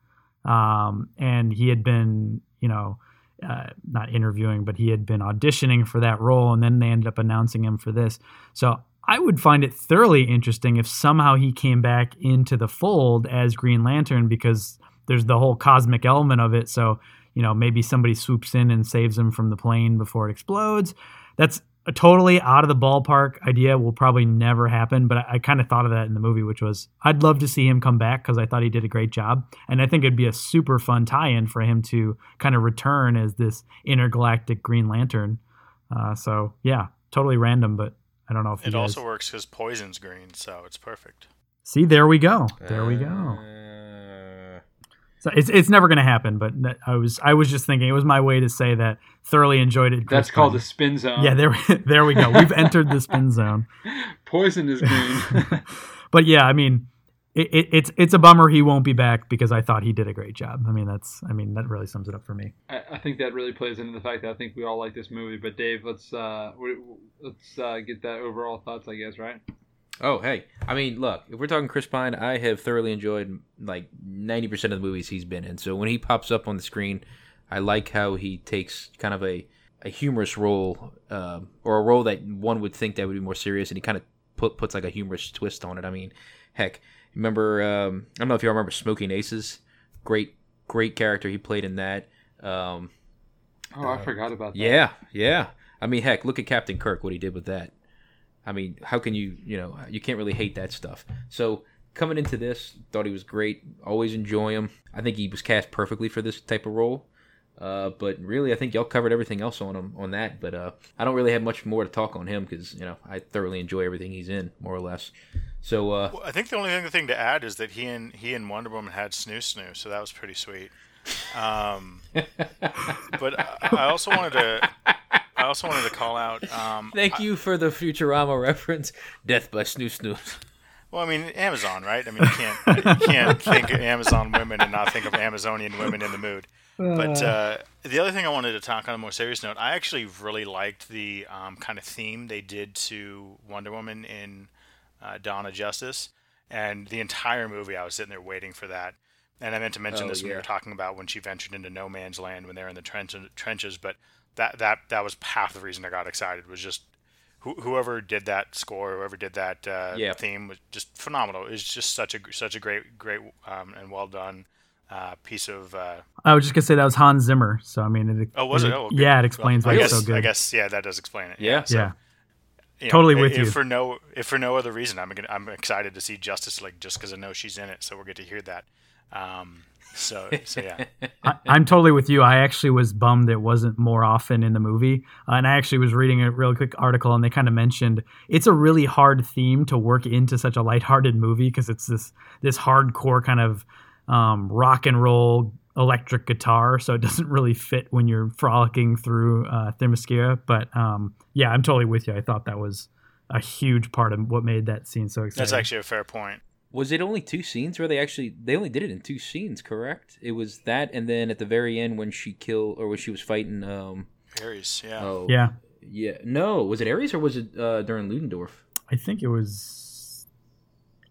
um, and he had been you know. Uh, not interviewing, but he had been auditioning for that role, and then they ended up announcing him for this. So I would find it thoroughly interesting if somehow he came back into the fold as Green Lantern because there's the whole cosmic element of it. So, you know, maybe somebody swoops in and saves him from the plane before it explodes. That's a totally out of the ballpark idea. Will probably never happen, but I, I kind of thought of that in the movie, which was I'd love to see him come back because I thought he did a great job, and I think it'd be a super fun tie-in for him to kind of return as this intergalactic Green Lantern. Uh, so yeah, totally random, but I don't know if it also works because poison's green, so it's perfect. See, there we go. There we go. Uh... So it's it's never going to happen, but I was I was just thinking it was my way to say that thoroughly enjoyed it. That's called the spin zone. Yeah, there [laughs] there we go. We've entered the spin zone. [laughs] Poison is green. [laughs] but yeah, I mean, it, it, it's it's a bummer he won't be back because I thought he did a great job. I mean, that's I mean that really sums it up for me. I, I think that really plays into the fact that I think we all like this movie. But Dave, let's uh, let's uh, get that overall thoughts, I guess, right? Oh, hey, I mean, look, if we're talking Chris Pine, I have thoroughly enjoyed like ninety percent of the movies he's been in. So when he pops up on the screen, I like how he takes kind of a a humorous role, uh, or a role that one would think that would be more serious, and he kind of put puts like a humorous twist on it. I mean, heck, remember? Um, I don't know if you remember Smoking Aces. Great, great character he played in that. Um, Oh, I forgot about that. yeah, yeah. I mean, heck, look at Captain Kirk, what he did with that. I mean, how can you, you know, you can't really hate that stuff. So coming into this, thought he was great. Always enjoy him. I think he was cast perfectly for this type of role. Uh, but really, I think y'all covered everything else on him on that. But uh, I don't really have much more to talk on him because you know I thoroughly enjoy everything he's in, more or less. So uh, Well, I think the only thing, thing to add is that he and he and Wonder Woman had snoo snoo, so that was pretty sweet. Um, [laughs] but I I also wanted to I also wanted to call out. Um, thank you for the Futurama reference. Death by Snoo Snoo. well, I mean Amazon, right? I mean you can't you can't think of Amazon women and not think of Amazonian women in the mood. But uh, the other thing I wanted to talk on a more serious note, I actually really liked the um, kind of theme they did to Wonder Woman in uh, Dawn of Justice, and the entire movie I was sitting there waiting for that. And I meant to mention Oh, this when we were talking about when she ventured into no man's land when they're in the trench- trenches, but that that that was half the reason I got excited was just who, whoever did that score, whoever did that uh, Yeah. theme was just phenomenal. It was just such a such a great great um, and well done uh, piece of. Uh, I was just gonna say that was Hans Zimmer. So I mean, it, oh, was it? Oh, okay. yeah, it explains Well, why I it's so good. I guess yeah, that does explain it. Yeah. so, yeah, you know, Totally with if you. For no, if for no other reason, I'm gonna, I'm excited to see Justice League just because I know she's in it, so we'll get to hear that. Um, so so yeah. [laughs] I, I'm totally with you. I actually was bummed it wasn't more often in the movie. Uh, and I actually was reading a real quick article, and they kind of mentioned it's a really hard theme to work into such a lighthearted movie because it's this this hardcore kind of um, rock and roll electric guitar, so it [laughs] doesn't really fit when you're frolicking through uh, Themyscira. But um, yeah, I'm totally with you. I thought that was a huge part of what made that scene so exciting. That's actually a fair point. Was it only two scenes where they actually they only did it in two scenes, correct? It was that, and then at the very end when she killed or when she was fighting. Um, Ares, yeah. oh yeah. yeah, no, was it Ares or was it uh, during Ludendorff? I think it was.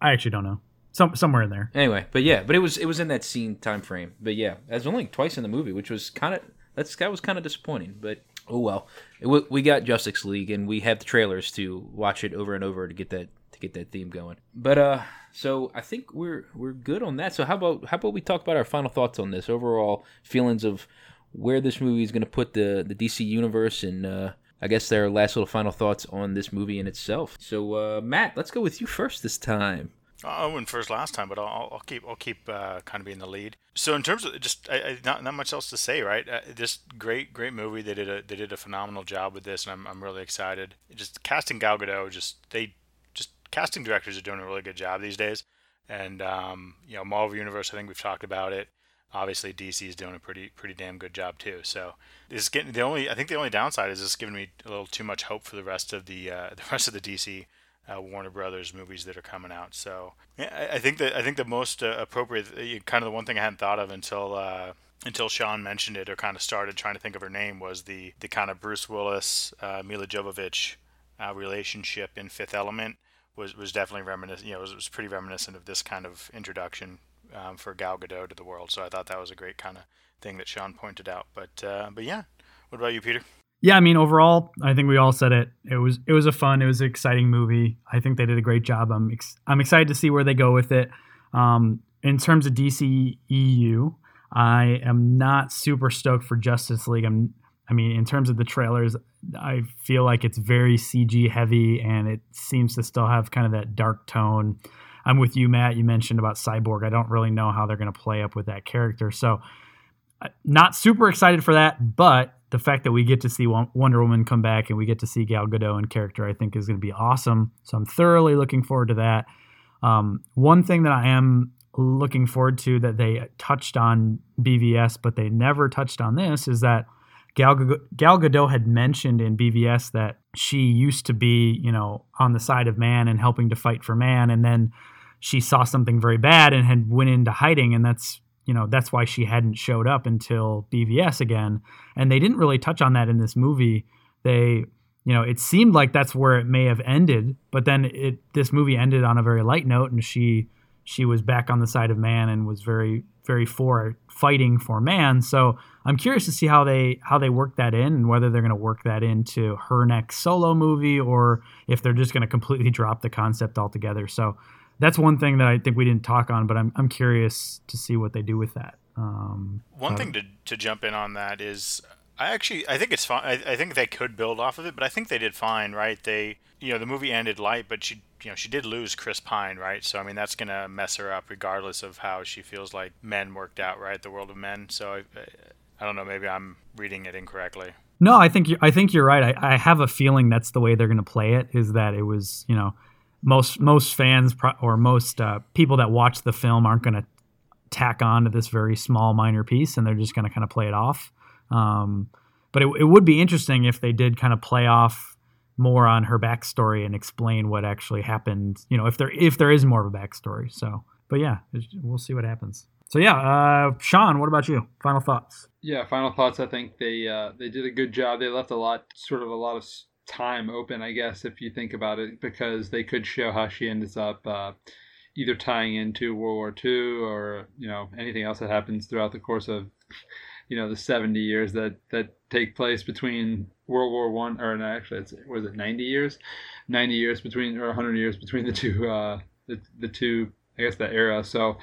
I actually don't know. Some somewhere in there. Anyway, but yeah, but it was it was in that scene time frame. But yeah, that's only twice in the movie, which was kind of that's that was kind of disappointing. But oh well, it, we got Justice League, and we have the trailers to watch it over and over to get that to get that theme going. But uh, so I think we're we're good on that. So how about how about we talk about our final thoughts on this overall feelings of where this movie is going to put the the DC universe and. uh I guess their last little final thoughts on this movie in itself. So, uh, Matt, let's go with you first this time. I went first last time, but I'll, I'll keep I'll keep uh, kind of being the lead. So in terms of just I, I, not not much else to say, right? Uh, just great great movie. They did a they did a phenomenal job with this, and I'm I'm really excited. Just casting Gal Gadot, just they just casting directors are doing a really good job these days. And um, you know, Marvel Universe, I think we've talked about it. Obviously, DC is doing a pretty pretty damn good job too. So this is getting the only I think the only downside is this giving me a little too much hope for the rest of the uh, [laughs] the rest of the DC uh, Warner Brothers movies that are coming out. So yeah, I, I think that I think the most uh, appropriate, uh, kind of the one thing I hadn't thought of until uh, until Sean mentioned it or kind of started trying to think of her name was the the kind of Bruce Willis, uh, Milla Jovovich uh, relationship in Fifth Element was was definitely reminiscent. You know, it was, was pretty reminiscent of this kind of introduction um, for Gal Gadot to the world. So I thought that was a great kind of thing that Sean pointed out. But but yeah, what about you, Peter? Yeah, I mean, overall, I think we all said it. It was it was a fun, it was an exciting movie. I think they did a great job. I'm ex- I'm excited to see where they go with it. Um, in terms of DC EU, I am not super stoked for Justice League. I'm I mean, in terms of the trailers, I feel like it's very CG heavy, and it seems to still have kind of that dark tone. I'm with you, Matt. You mentioned about Cyborg. I don't really know how they're going to play up with that character. So, not super excited for that, but the fact that we get to see Wonder Woman come back and we get to see Gal Gadot in character, I think is going to be awesome. So I'm thoroughly looking forward to that. Um, one thing that I am looking forward to that they touched on BVS, but they never touched on this, is that Gal, Gal Gadot had mentioned in BVS that she used to be, you know, on the side of man and helping to fight for man, and then she saw something very bad and had went into hiding, and that's you know that's why she hadn't showed up until BVS again. And they didn't really touch on that in this movie. They you know it seemed like that's where it may have ended, but then it this movie ended on a very light note, and she she was back on the side of man and was very very for fighting for man. So I'm curious to see how they how they work that in and whether they're going to work that into her next solo movie or if they're just going to completely drop the concept altogether. So that's one thing that I think we didn't talk on, but I'm I'm curious to see what they do with that. Um, One thing to, to jump in on that is I actually I think it's fine. I, I think they could build off of it, but I think they did fine, right? They you know the movie ended light, but she you know she did lose Chris Pine, right? So I mean that's gonna mess her up regardless of how she feels like men worked out, right? The world of men. So I, I don't know. Maybe I'm reading it incorrectly. No, I think you I think you're right. I, I have a feeling that's the way they're going to play it. Is that it was you know most most fans pro- or most uh, people that watch the film aren't going to tack on to this very small minor piece, and they're just going to kind of play it off. Um, but it, it would be interesting if they did kind of play off more on her backstory and explain what actually happened. You know, if there if there is more of a backstory. So, but yeah, we'll see what happens. So yeah, uh, Sean, what about you? Final thoughts? Yeah, final thoughts. I think they uh, they did a good job. They left a lot, sort of a lot of time open, I guess, if you think about it, because they could show how she ends up uh, either tying into World War II or you know anything else that happens throughout the course of you know the 70 years that that take place between World War One or no, actually it's was it 90 years, 90 years between or 100 years between the two uh, the the two I guess that era. So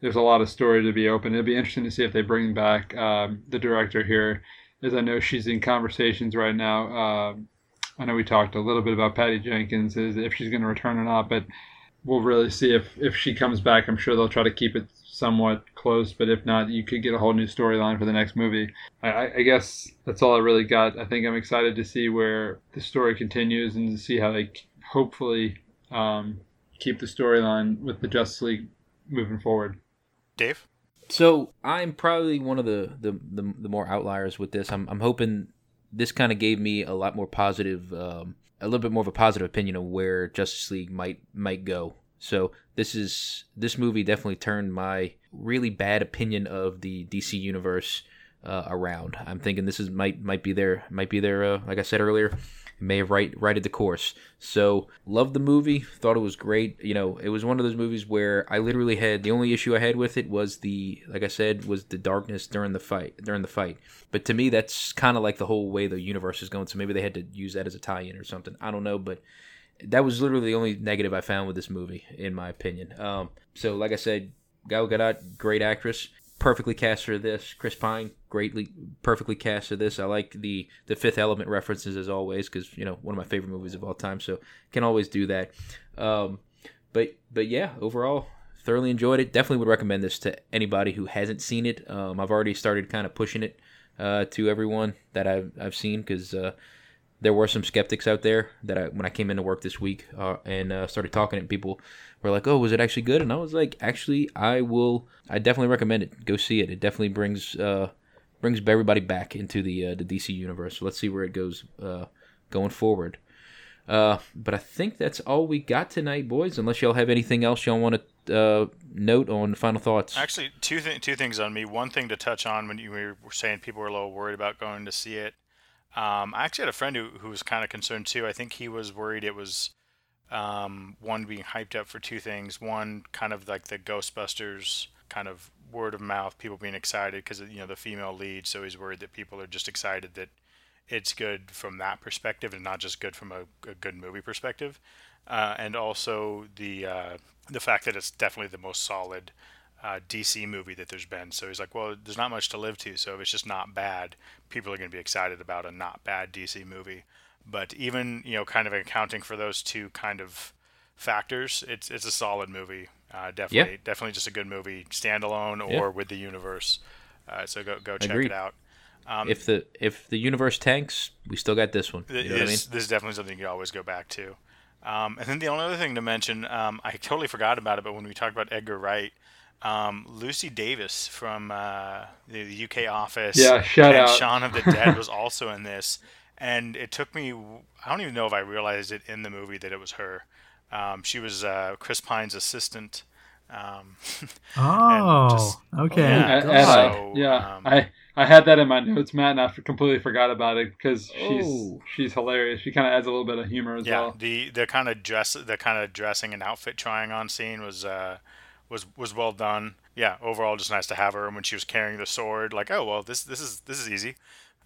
there's a lot of story to be open. It'd be interesting to see if they bring back um, the director here, as I know she's in conversations right now. Um I know we talked a little bit about Patty Jenkins, is if she's going to return or not, but we'll really see if if she comes back. I'm sure they'll try to keep it somewhat close, but if not, you could get a whole new storyline for the next movie. I, I, I guess that's all I really got. I think I'm excited to see where the story continues and to see how they hopefully um, keep the storyline with the Justice League moving forward. Dave. So I'm probably one of the the, the, the more outliers with this. I'm I'm hoping this kind of gave me a lot more positive, um, a little bit more of a positive opinion of where Justice League might might go. So this is this movie definitely turned my really bad opinion of the DC universe uh, around. I'm thinking this is might might be their might be their uh, like I said earlier, may have right righted the course. So loved the movie, thought it was great. You know, it was one of those movies where I literally had the only issue I had with it was the like I said was the darkness during the fight during the fight. But to me, that's kind of like the whole way the universe is going. So maybe they had to use that as a tie-in or something. I don't know, but that was literally the only negative I found with this movie, in my opinion. Um, so, like I said, Gal Gadot, great actress, perfectly cast for this. Chris Pine, greatly, perfectly cast for this. I like the the Fifth Element references as always because you know one of my favorite movies of all time. So can always do that. Um, but but yeah, overall, thoroughly enjoyed it. Definitely would recommend this to anybody who hasn't seen it. Um, I've already started kind of pushing it uh, to everyone that I've I've seen because. Uh, there were some skeptics out there that I, when I came into work this week uh, and uh, started talking, and people were like, "Oh, was it actually good?" And I was like, "Actually, I will. I definitely recommend it. Go see it. It definitely brings uh, brings everybody back into the uh, the DC universe. So let's see where it goes uh, going forward." Uh, but I think that's all we got tonight, boys. Unless y'all have anything else y'all want to uh, note on final thoughts. Actually, two th- two things on me. One thing to touch on when you were saying people were a little worried about going to see it. Um, I actually had a friend who, who was kind of concerned too. I think he was worried it was um, one being hyped up for two things. One, kind of like the Ghostbusters kind of word of mouth, people being excited because you know the female lead. So he's worried that people are just excited that it's good from that perspective and not just good from a, a good movie perspective. Uh, and also the uh, the fact that it's definitely the most solid uh, DC movie that there's been. So he's like, well, there's not much to live to. So if it's just not bad, people are going to be excited about a not bad DC movie. But even you know, kind of accounting for those two kind of factors, it's it's a solid movie. Uh, definitely, Yeah. definitely just a good movie, standalone or Yeah. with the universe. Uh, so go go check Agreed. it out. Um, if the if the universe tanks, we still got this one. You Th- know what I mean? this, this is definitely something you can always go back to. Um, and then the only other thing to mention, um, I totally forgot about it, but when we talked about Edgar Wright, um, Lucy Davis from uh, the, the UK office, Yeah, shout and out. Shaun of the Dead [laughs] was also in this. And it took me, I don't even know if I realized it in the movie that it was her. Um, she was uh, Chris Pine's assistant. Um, [laughs] Oh, just- okay. Yeah. I- I- So, yeah, um, I I had that in my notes, Matt, and I completely forgot about it because she's Oh. she's hilarious. She kind of adds a little bit of humor as yeah, well. the the kind of dress, the kind of dressing and outfit trying on scene was uh, was was well done. Yeah, overall, just nice to have her. And when she was carrying the sword, like, oh well, this this is this is easy.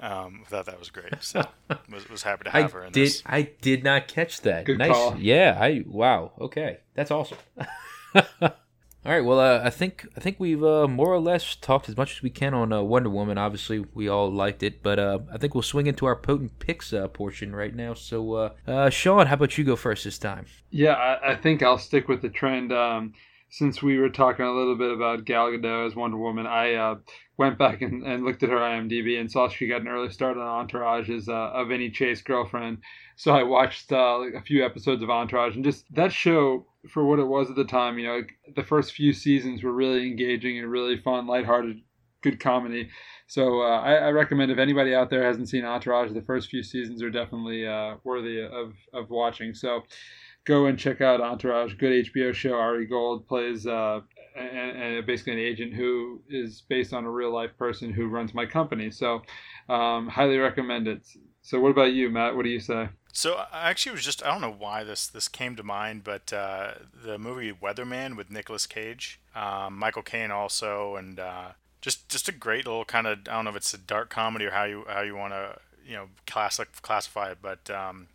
Um, I thought that was great. [laughs] So was was happy to have I her in did. this. I did not catch that. Good nice. call. Yeah. I wow. Okay, that's awesome. [laughs] All right. Well, uh, I think I think we've uh, more or less talked as much as we can on uh, Wonder Woman. Obviously, we all liked it, but uh, I think we'll swing into our potent picks uh, portion right now. So, uh, uh, Sean, how about you go first this time? Yeah, I, I think I'll stick with the trend. Um, since we were talking a little bit about Gal Gadot as Wonder Woman, I uh, went back and, and looked at her IMDb and saw she got an early start on Entourage as uh, a Vinny Chase girlfriend. So I watched uh, like a few episodes of Entourage, and just that show for what it was at the time. You know, the first few seasons were really engaging and really fun, lighthearted, good comedy. So uh, I, I recommend if anybody out there hasn't seen Entourage, the first few seasons are definitely uh, worthy of of watching. So go and check out Entourage, good HBO show. Ari Gold plays uh, and, basically an agent who is based on a real life person who runs my company. So um, highly recommend it. So what about you, Matt? What do you say? So I actually was just I don't know why this this came to mind, but uh, the movie Weatherman with Nicolas Cage, um, Michael Caine also, and uh, just just a great little kind of I don't know if it's a dark comedy or how you how you want to you know classic classify it, but um,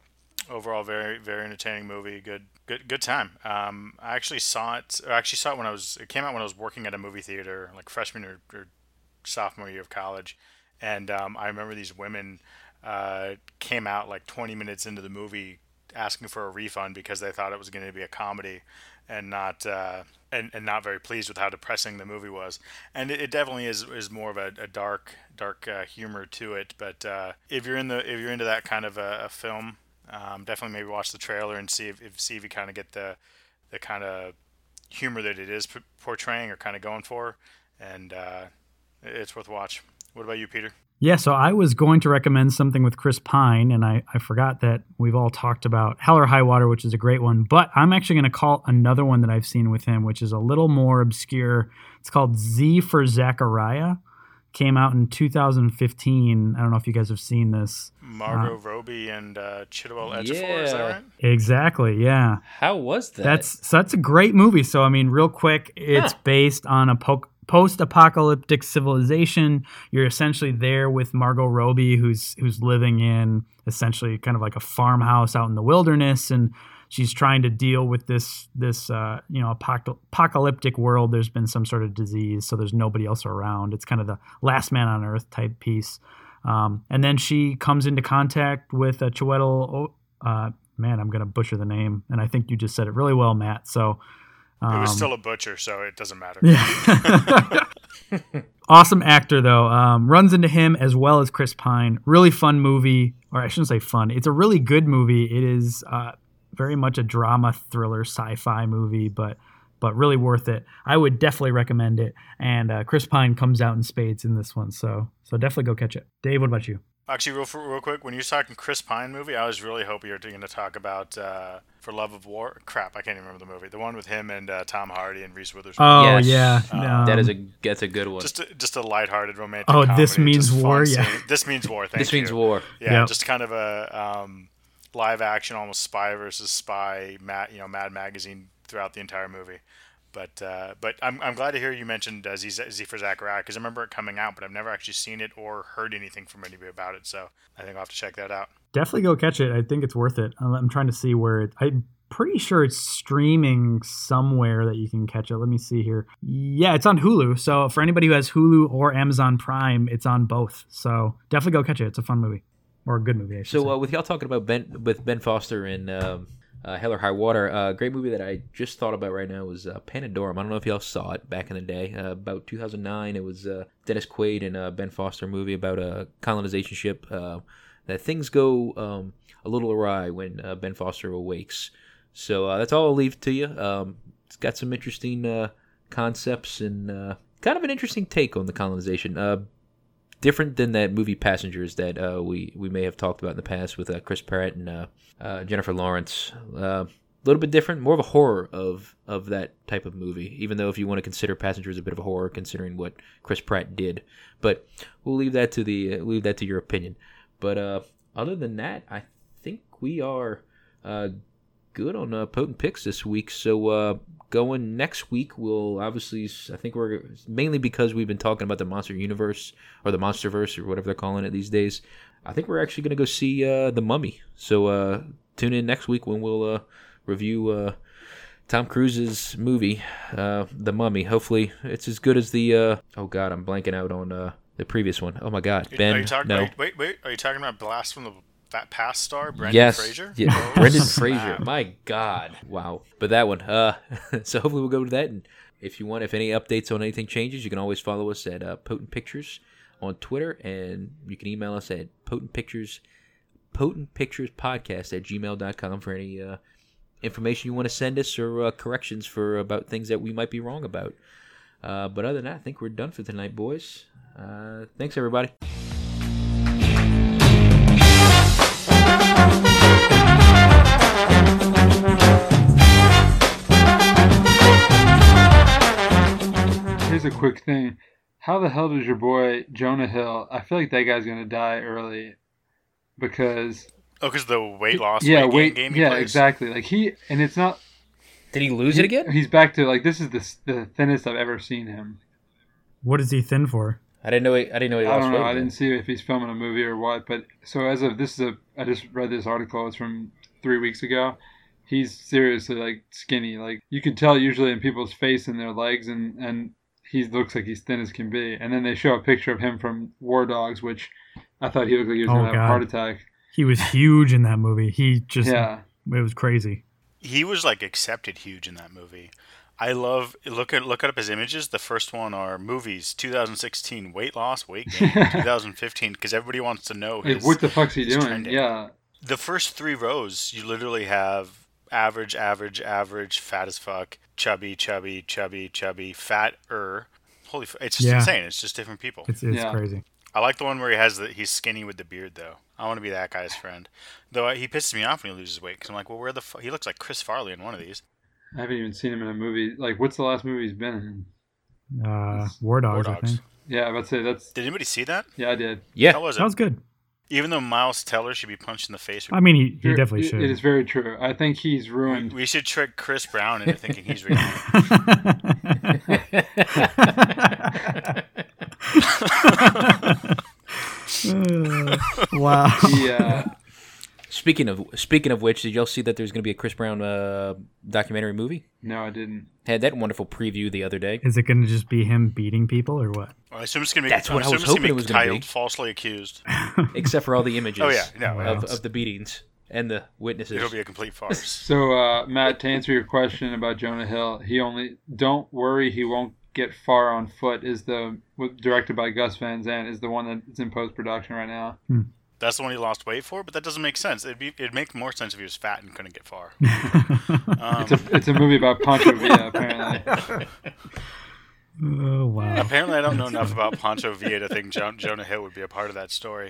overall very very entertaining movie. Good good good time. Um, I actually saw it. Or actually saw it when I was. It came out when I was working at a movie theater, like freshman or, or sophomore year of college, and um, I remember these women uh, came out like 20 minutes into the movie asking for a refund because they thought it was going to be a comedy and not uh, and, and not very pleased with how depressing the movie was and it, it definitely is is more of a, a dark dark uh, humor to it but uh, if you're in the if you're into that kind of a, a film um, definitely maybe watch the trailer and see if, if see if you kind of get the the kind of humor that it is p- portraying or kind of going for and uh, it's worth watch what about you peter Yeah, so I was going to recommend something with Chris Pine, and I, I forgot that we've all talked about Hell or High Water, which is a great one. But I'm actually going to call another one that I've seen with him, which is a little more obscure. It's called Z for Zachariah. Came out in 2015. I don't know if you guys have seen this. Margot Robbie and uh, Chiwetel Ejiofor, is that Yeah. right? Exactly. Yeah. How was that? That's so that's a great movie. So I mean, real quick, it's Huh. based on a po- post-apocalyptic civilization. You're essentially there with Margot Robbie, who's who's living in essentially kind of like a farmhouse out in the wilderness, and she's trying to deal with this this uh, you know apocalyptic world. There's been some sort of disease, so there's nobody else around. It's kind of the last man on earth type piece. Um, and then she comes into contact with a Chiwetel. Uh, man, I'm gonna butcher the name, and I think you just said it really well, Matt. So. It was um, still a butcher, so it doesn't matter. yeah. [laughs] awesome actor though. Um, runs into him as well as Chris Pine. Really fun movie, or I shouldn't say fun. It's a really good movie. It is uh, very much a drama, thriller, sci-fi movie, but but really worth it. I would definitely recommend it. And uh, Chris Pine comes out in spades in this one, so so definitely go catch it. Dave, what about you? Actually, real real quick, when you're talking Chris Pine movie, I was really hoping you were going to talk about uh, For Love of War. Crap, I can't even remember the movie. The one with him and uh, Tom Hardy and Reese Witherspoon. Oh Yes. yeah, Uh, that is Um, a that's a good one. just a, just a lighthearted romantic. Oh, comedy, This Means just War, yeah. seeing- This means war. Thank this you. means war. Yeah, Yep. just kind of a um, live action, almost spy versus spy, Mad, you know, Mad Magazine throughout the entire movie. But uh, but I'm, I'm glad to hear you mentioned uh, Z, Z for Zachariah because I remember it coming out, but I've never actually seen it or heard anything from anybody about it. So I think I'll have to check that out. definitely go catch it. I think it's worth it. I'm trying to see where it. I'm pretty sure it's streaming somewhere that you can catch it. Let me see here. Yeah, it's on Hulu. So for anybody who has Hulu or Amazon Prime, it's on both. So definitely go catch it. It's a fun movie or a good movie. I So uh, with y'all talking about Ben with Ben Foster and um, uh, Hell or High Water, a uh, great movie that I just thought about right now was uh, Pandorum. I don't know if y'all saw it back in the day, uh, about 2009. It was uh, Dennis Quaid and uh, Ben Foster movie about a colonization ship. Uh, that things go um, a little awry when uh, Ben Foster awakes. So uh, that's all I'll leave to you. Um, it's got some interesting uh, concepts and uh, kind of an interesting take on the colonization. Uh, different than that movie Passengers that uh, we we may have talked about in the past with uh, Chris Pratt and uh, uh, Jennifer Lawrence. A little bit different, more of a horror of of that type of movie. Even though if you want to consider Passengers a bit of a horror, considering what Chris Pratt did, but we'll leave that to the uh, leave that to your opinion. But uh, other than that, I think we are uh, good on uh, potent picks this week. So uh, going next week, we'll obviously. I think we're mainly because we've been talking about the Monster Universe or the MonsterVerse or whatever they're calling it these days. I think we're actually going to go see uh, the Mummy. So uh, tune in next week when we'll uh, review uh, Tom Cruise's movie, uh, The Mummy. Hopefully, it's as good as the. Uh, oh God, I'm blanking out on uh, the previous one. Oh my God, Ben. are you talking? no. Wait, wait, wait. Are you talking about Blast from the that past star, Brendan yes. Fraser? Yeah, Oh, [laughs] Brendan. Fraser. My God. Wow. But that one. Uh, [laughs] so hopefully we'll go to that. And if you want, if any updates on anything changes, you can always follow us at uh, Potent Pictures on Twitter, and you can email us at Potent Pictures, Potent Pictures Podcast at gmail.com for any uh, information you want to send us or uh, corrections for about things that we might be wrong about. Uh, but other than that, I think we're done for tonight, boys. Uh, thanks, everybody. Here's a quick thing. How the hell does your boy Jonah Hill? I feel like that guy's gonna die early because Oh, because the weight loss. yeah, weight gain wait, game he yeah, plays? exactly. Like he and it's not. Did he lose it again? He's back to like this is the the thinnest I've ever seen him. What is he thin for? I didn't know. He, I didn't know he I lost don't know. weight. I didn't see if he's filming a movie or what. But so as of this is a, I just read this article. It's from three weeks ago. He's seriously like skinny. Like you can tell usually in people's face and their legs, and and he looks like he's thin as can be. And then they show a picture of him from War Dogs, which I thought he looked like he was Oh, gonna have a heart attack. He was huge in that movie. He just Yeah. it was crazy. He was like accepted huge in that movie. I love look at look up his images. The first one are movies 2016 weight loss, weight gain [laughs] 2015 because everybody wants to know Like, what the fuck's he doing? trending. Yeah. The first three rows, you literally have average, average, average, fat as fuck, chubby, chubby, chubby, chubby, fat er. Holy, f- it's just Yeah. insane. It's just different people. It's it's Yeah. crazy. I like the one where he has the he's skinny with the beard though. I want to be that guy's friend. Though uh, he pisses me off when he loses weight because I'm like, well, where the fu-? he looks like Chris Farley in one of these. I haven't even seen him in a movie. Like, what's the last movie he's been in? Uh, War Dogs, I Dogs. think. Yeah, I would say that's. Did anybody see that? Yeah, I did. Yeah. How was it? That was good. Even though Miles Teller should be punched in the face. I mean, he, he Ver- definitely it- should. It is very true. I think he's ruined. we should trick Chris Brown into thinking he's real. [laughs] [laughs] wow. He, uh, Speaking of speaking of which, did y'all see that there's going to be a Chris Brown uh, documentary movie? no, I didn't. Had that wonderful preview the other day. Is it going to just be him beating people or what? Well, I assume it's gonna be. That's what I assume was hoping it was gonna titled be. "Falsely Accused." [laughs] except for all the images. Oh, yeah, no, of, of the beatings and the witnesses. It'll be a complete farce. So, uh, Matt, to answer your question about Jonah Hill, he only don't worry he won't get far on foot. Is the directed by Gus Van Sant is the one that's in post production right now. That's the one he lost weight for, but that doesn't make sense. It'd be it'd make more sense if he was fat and couldn't get far. [laughs] Um, It's a it's a movie about Pancho Villa [laughs] apparently. Oh wow. apparently, I don't know enough about Pancho Villa to think jo- Jonah Hill would be a part of that story.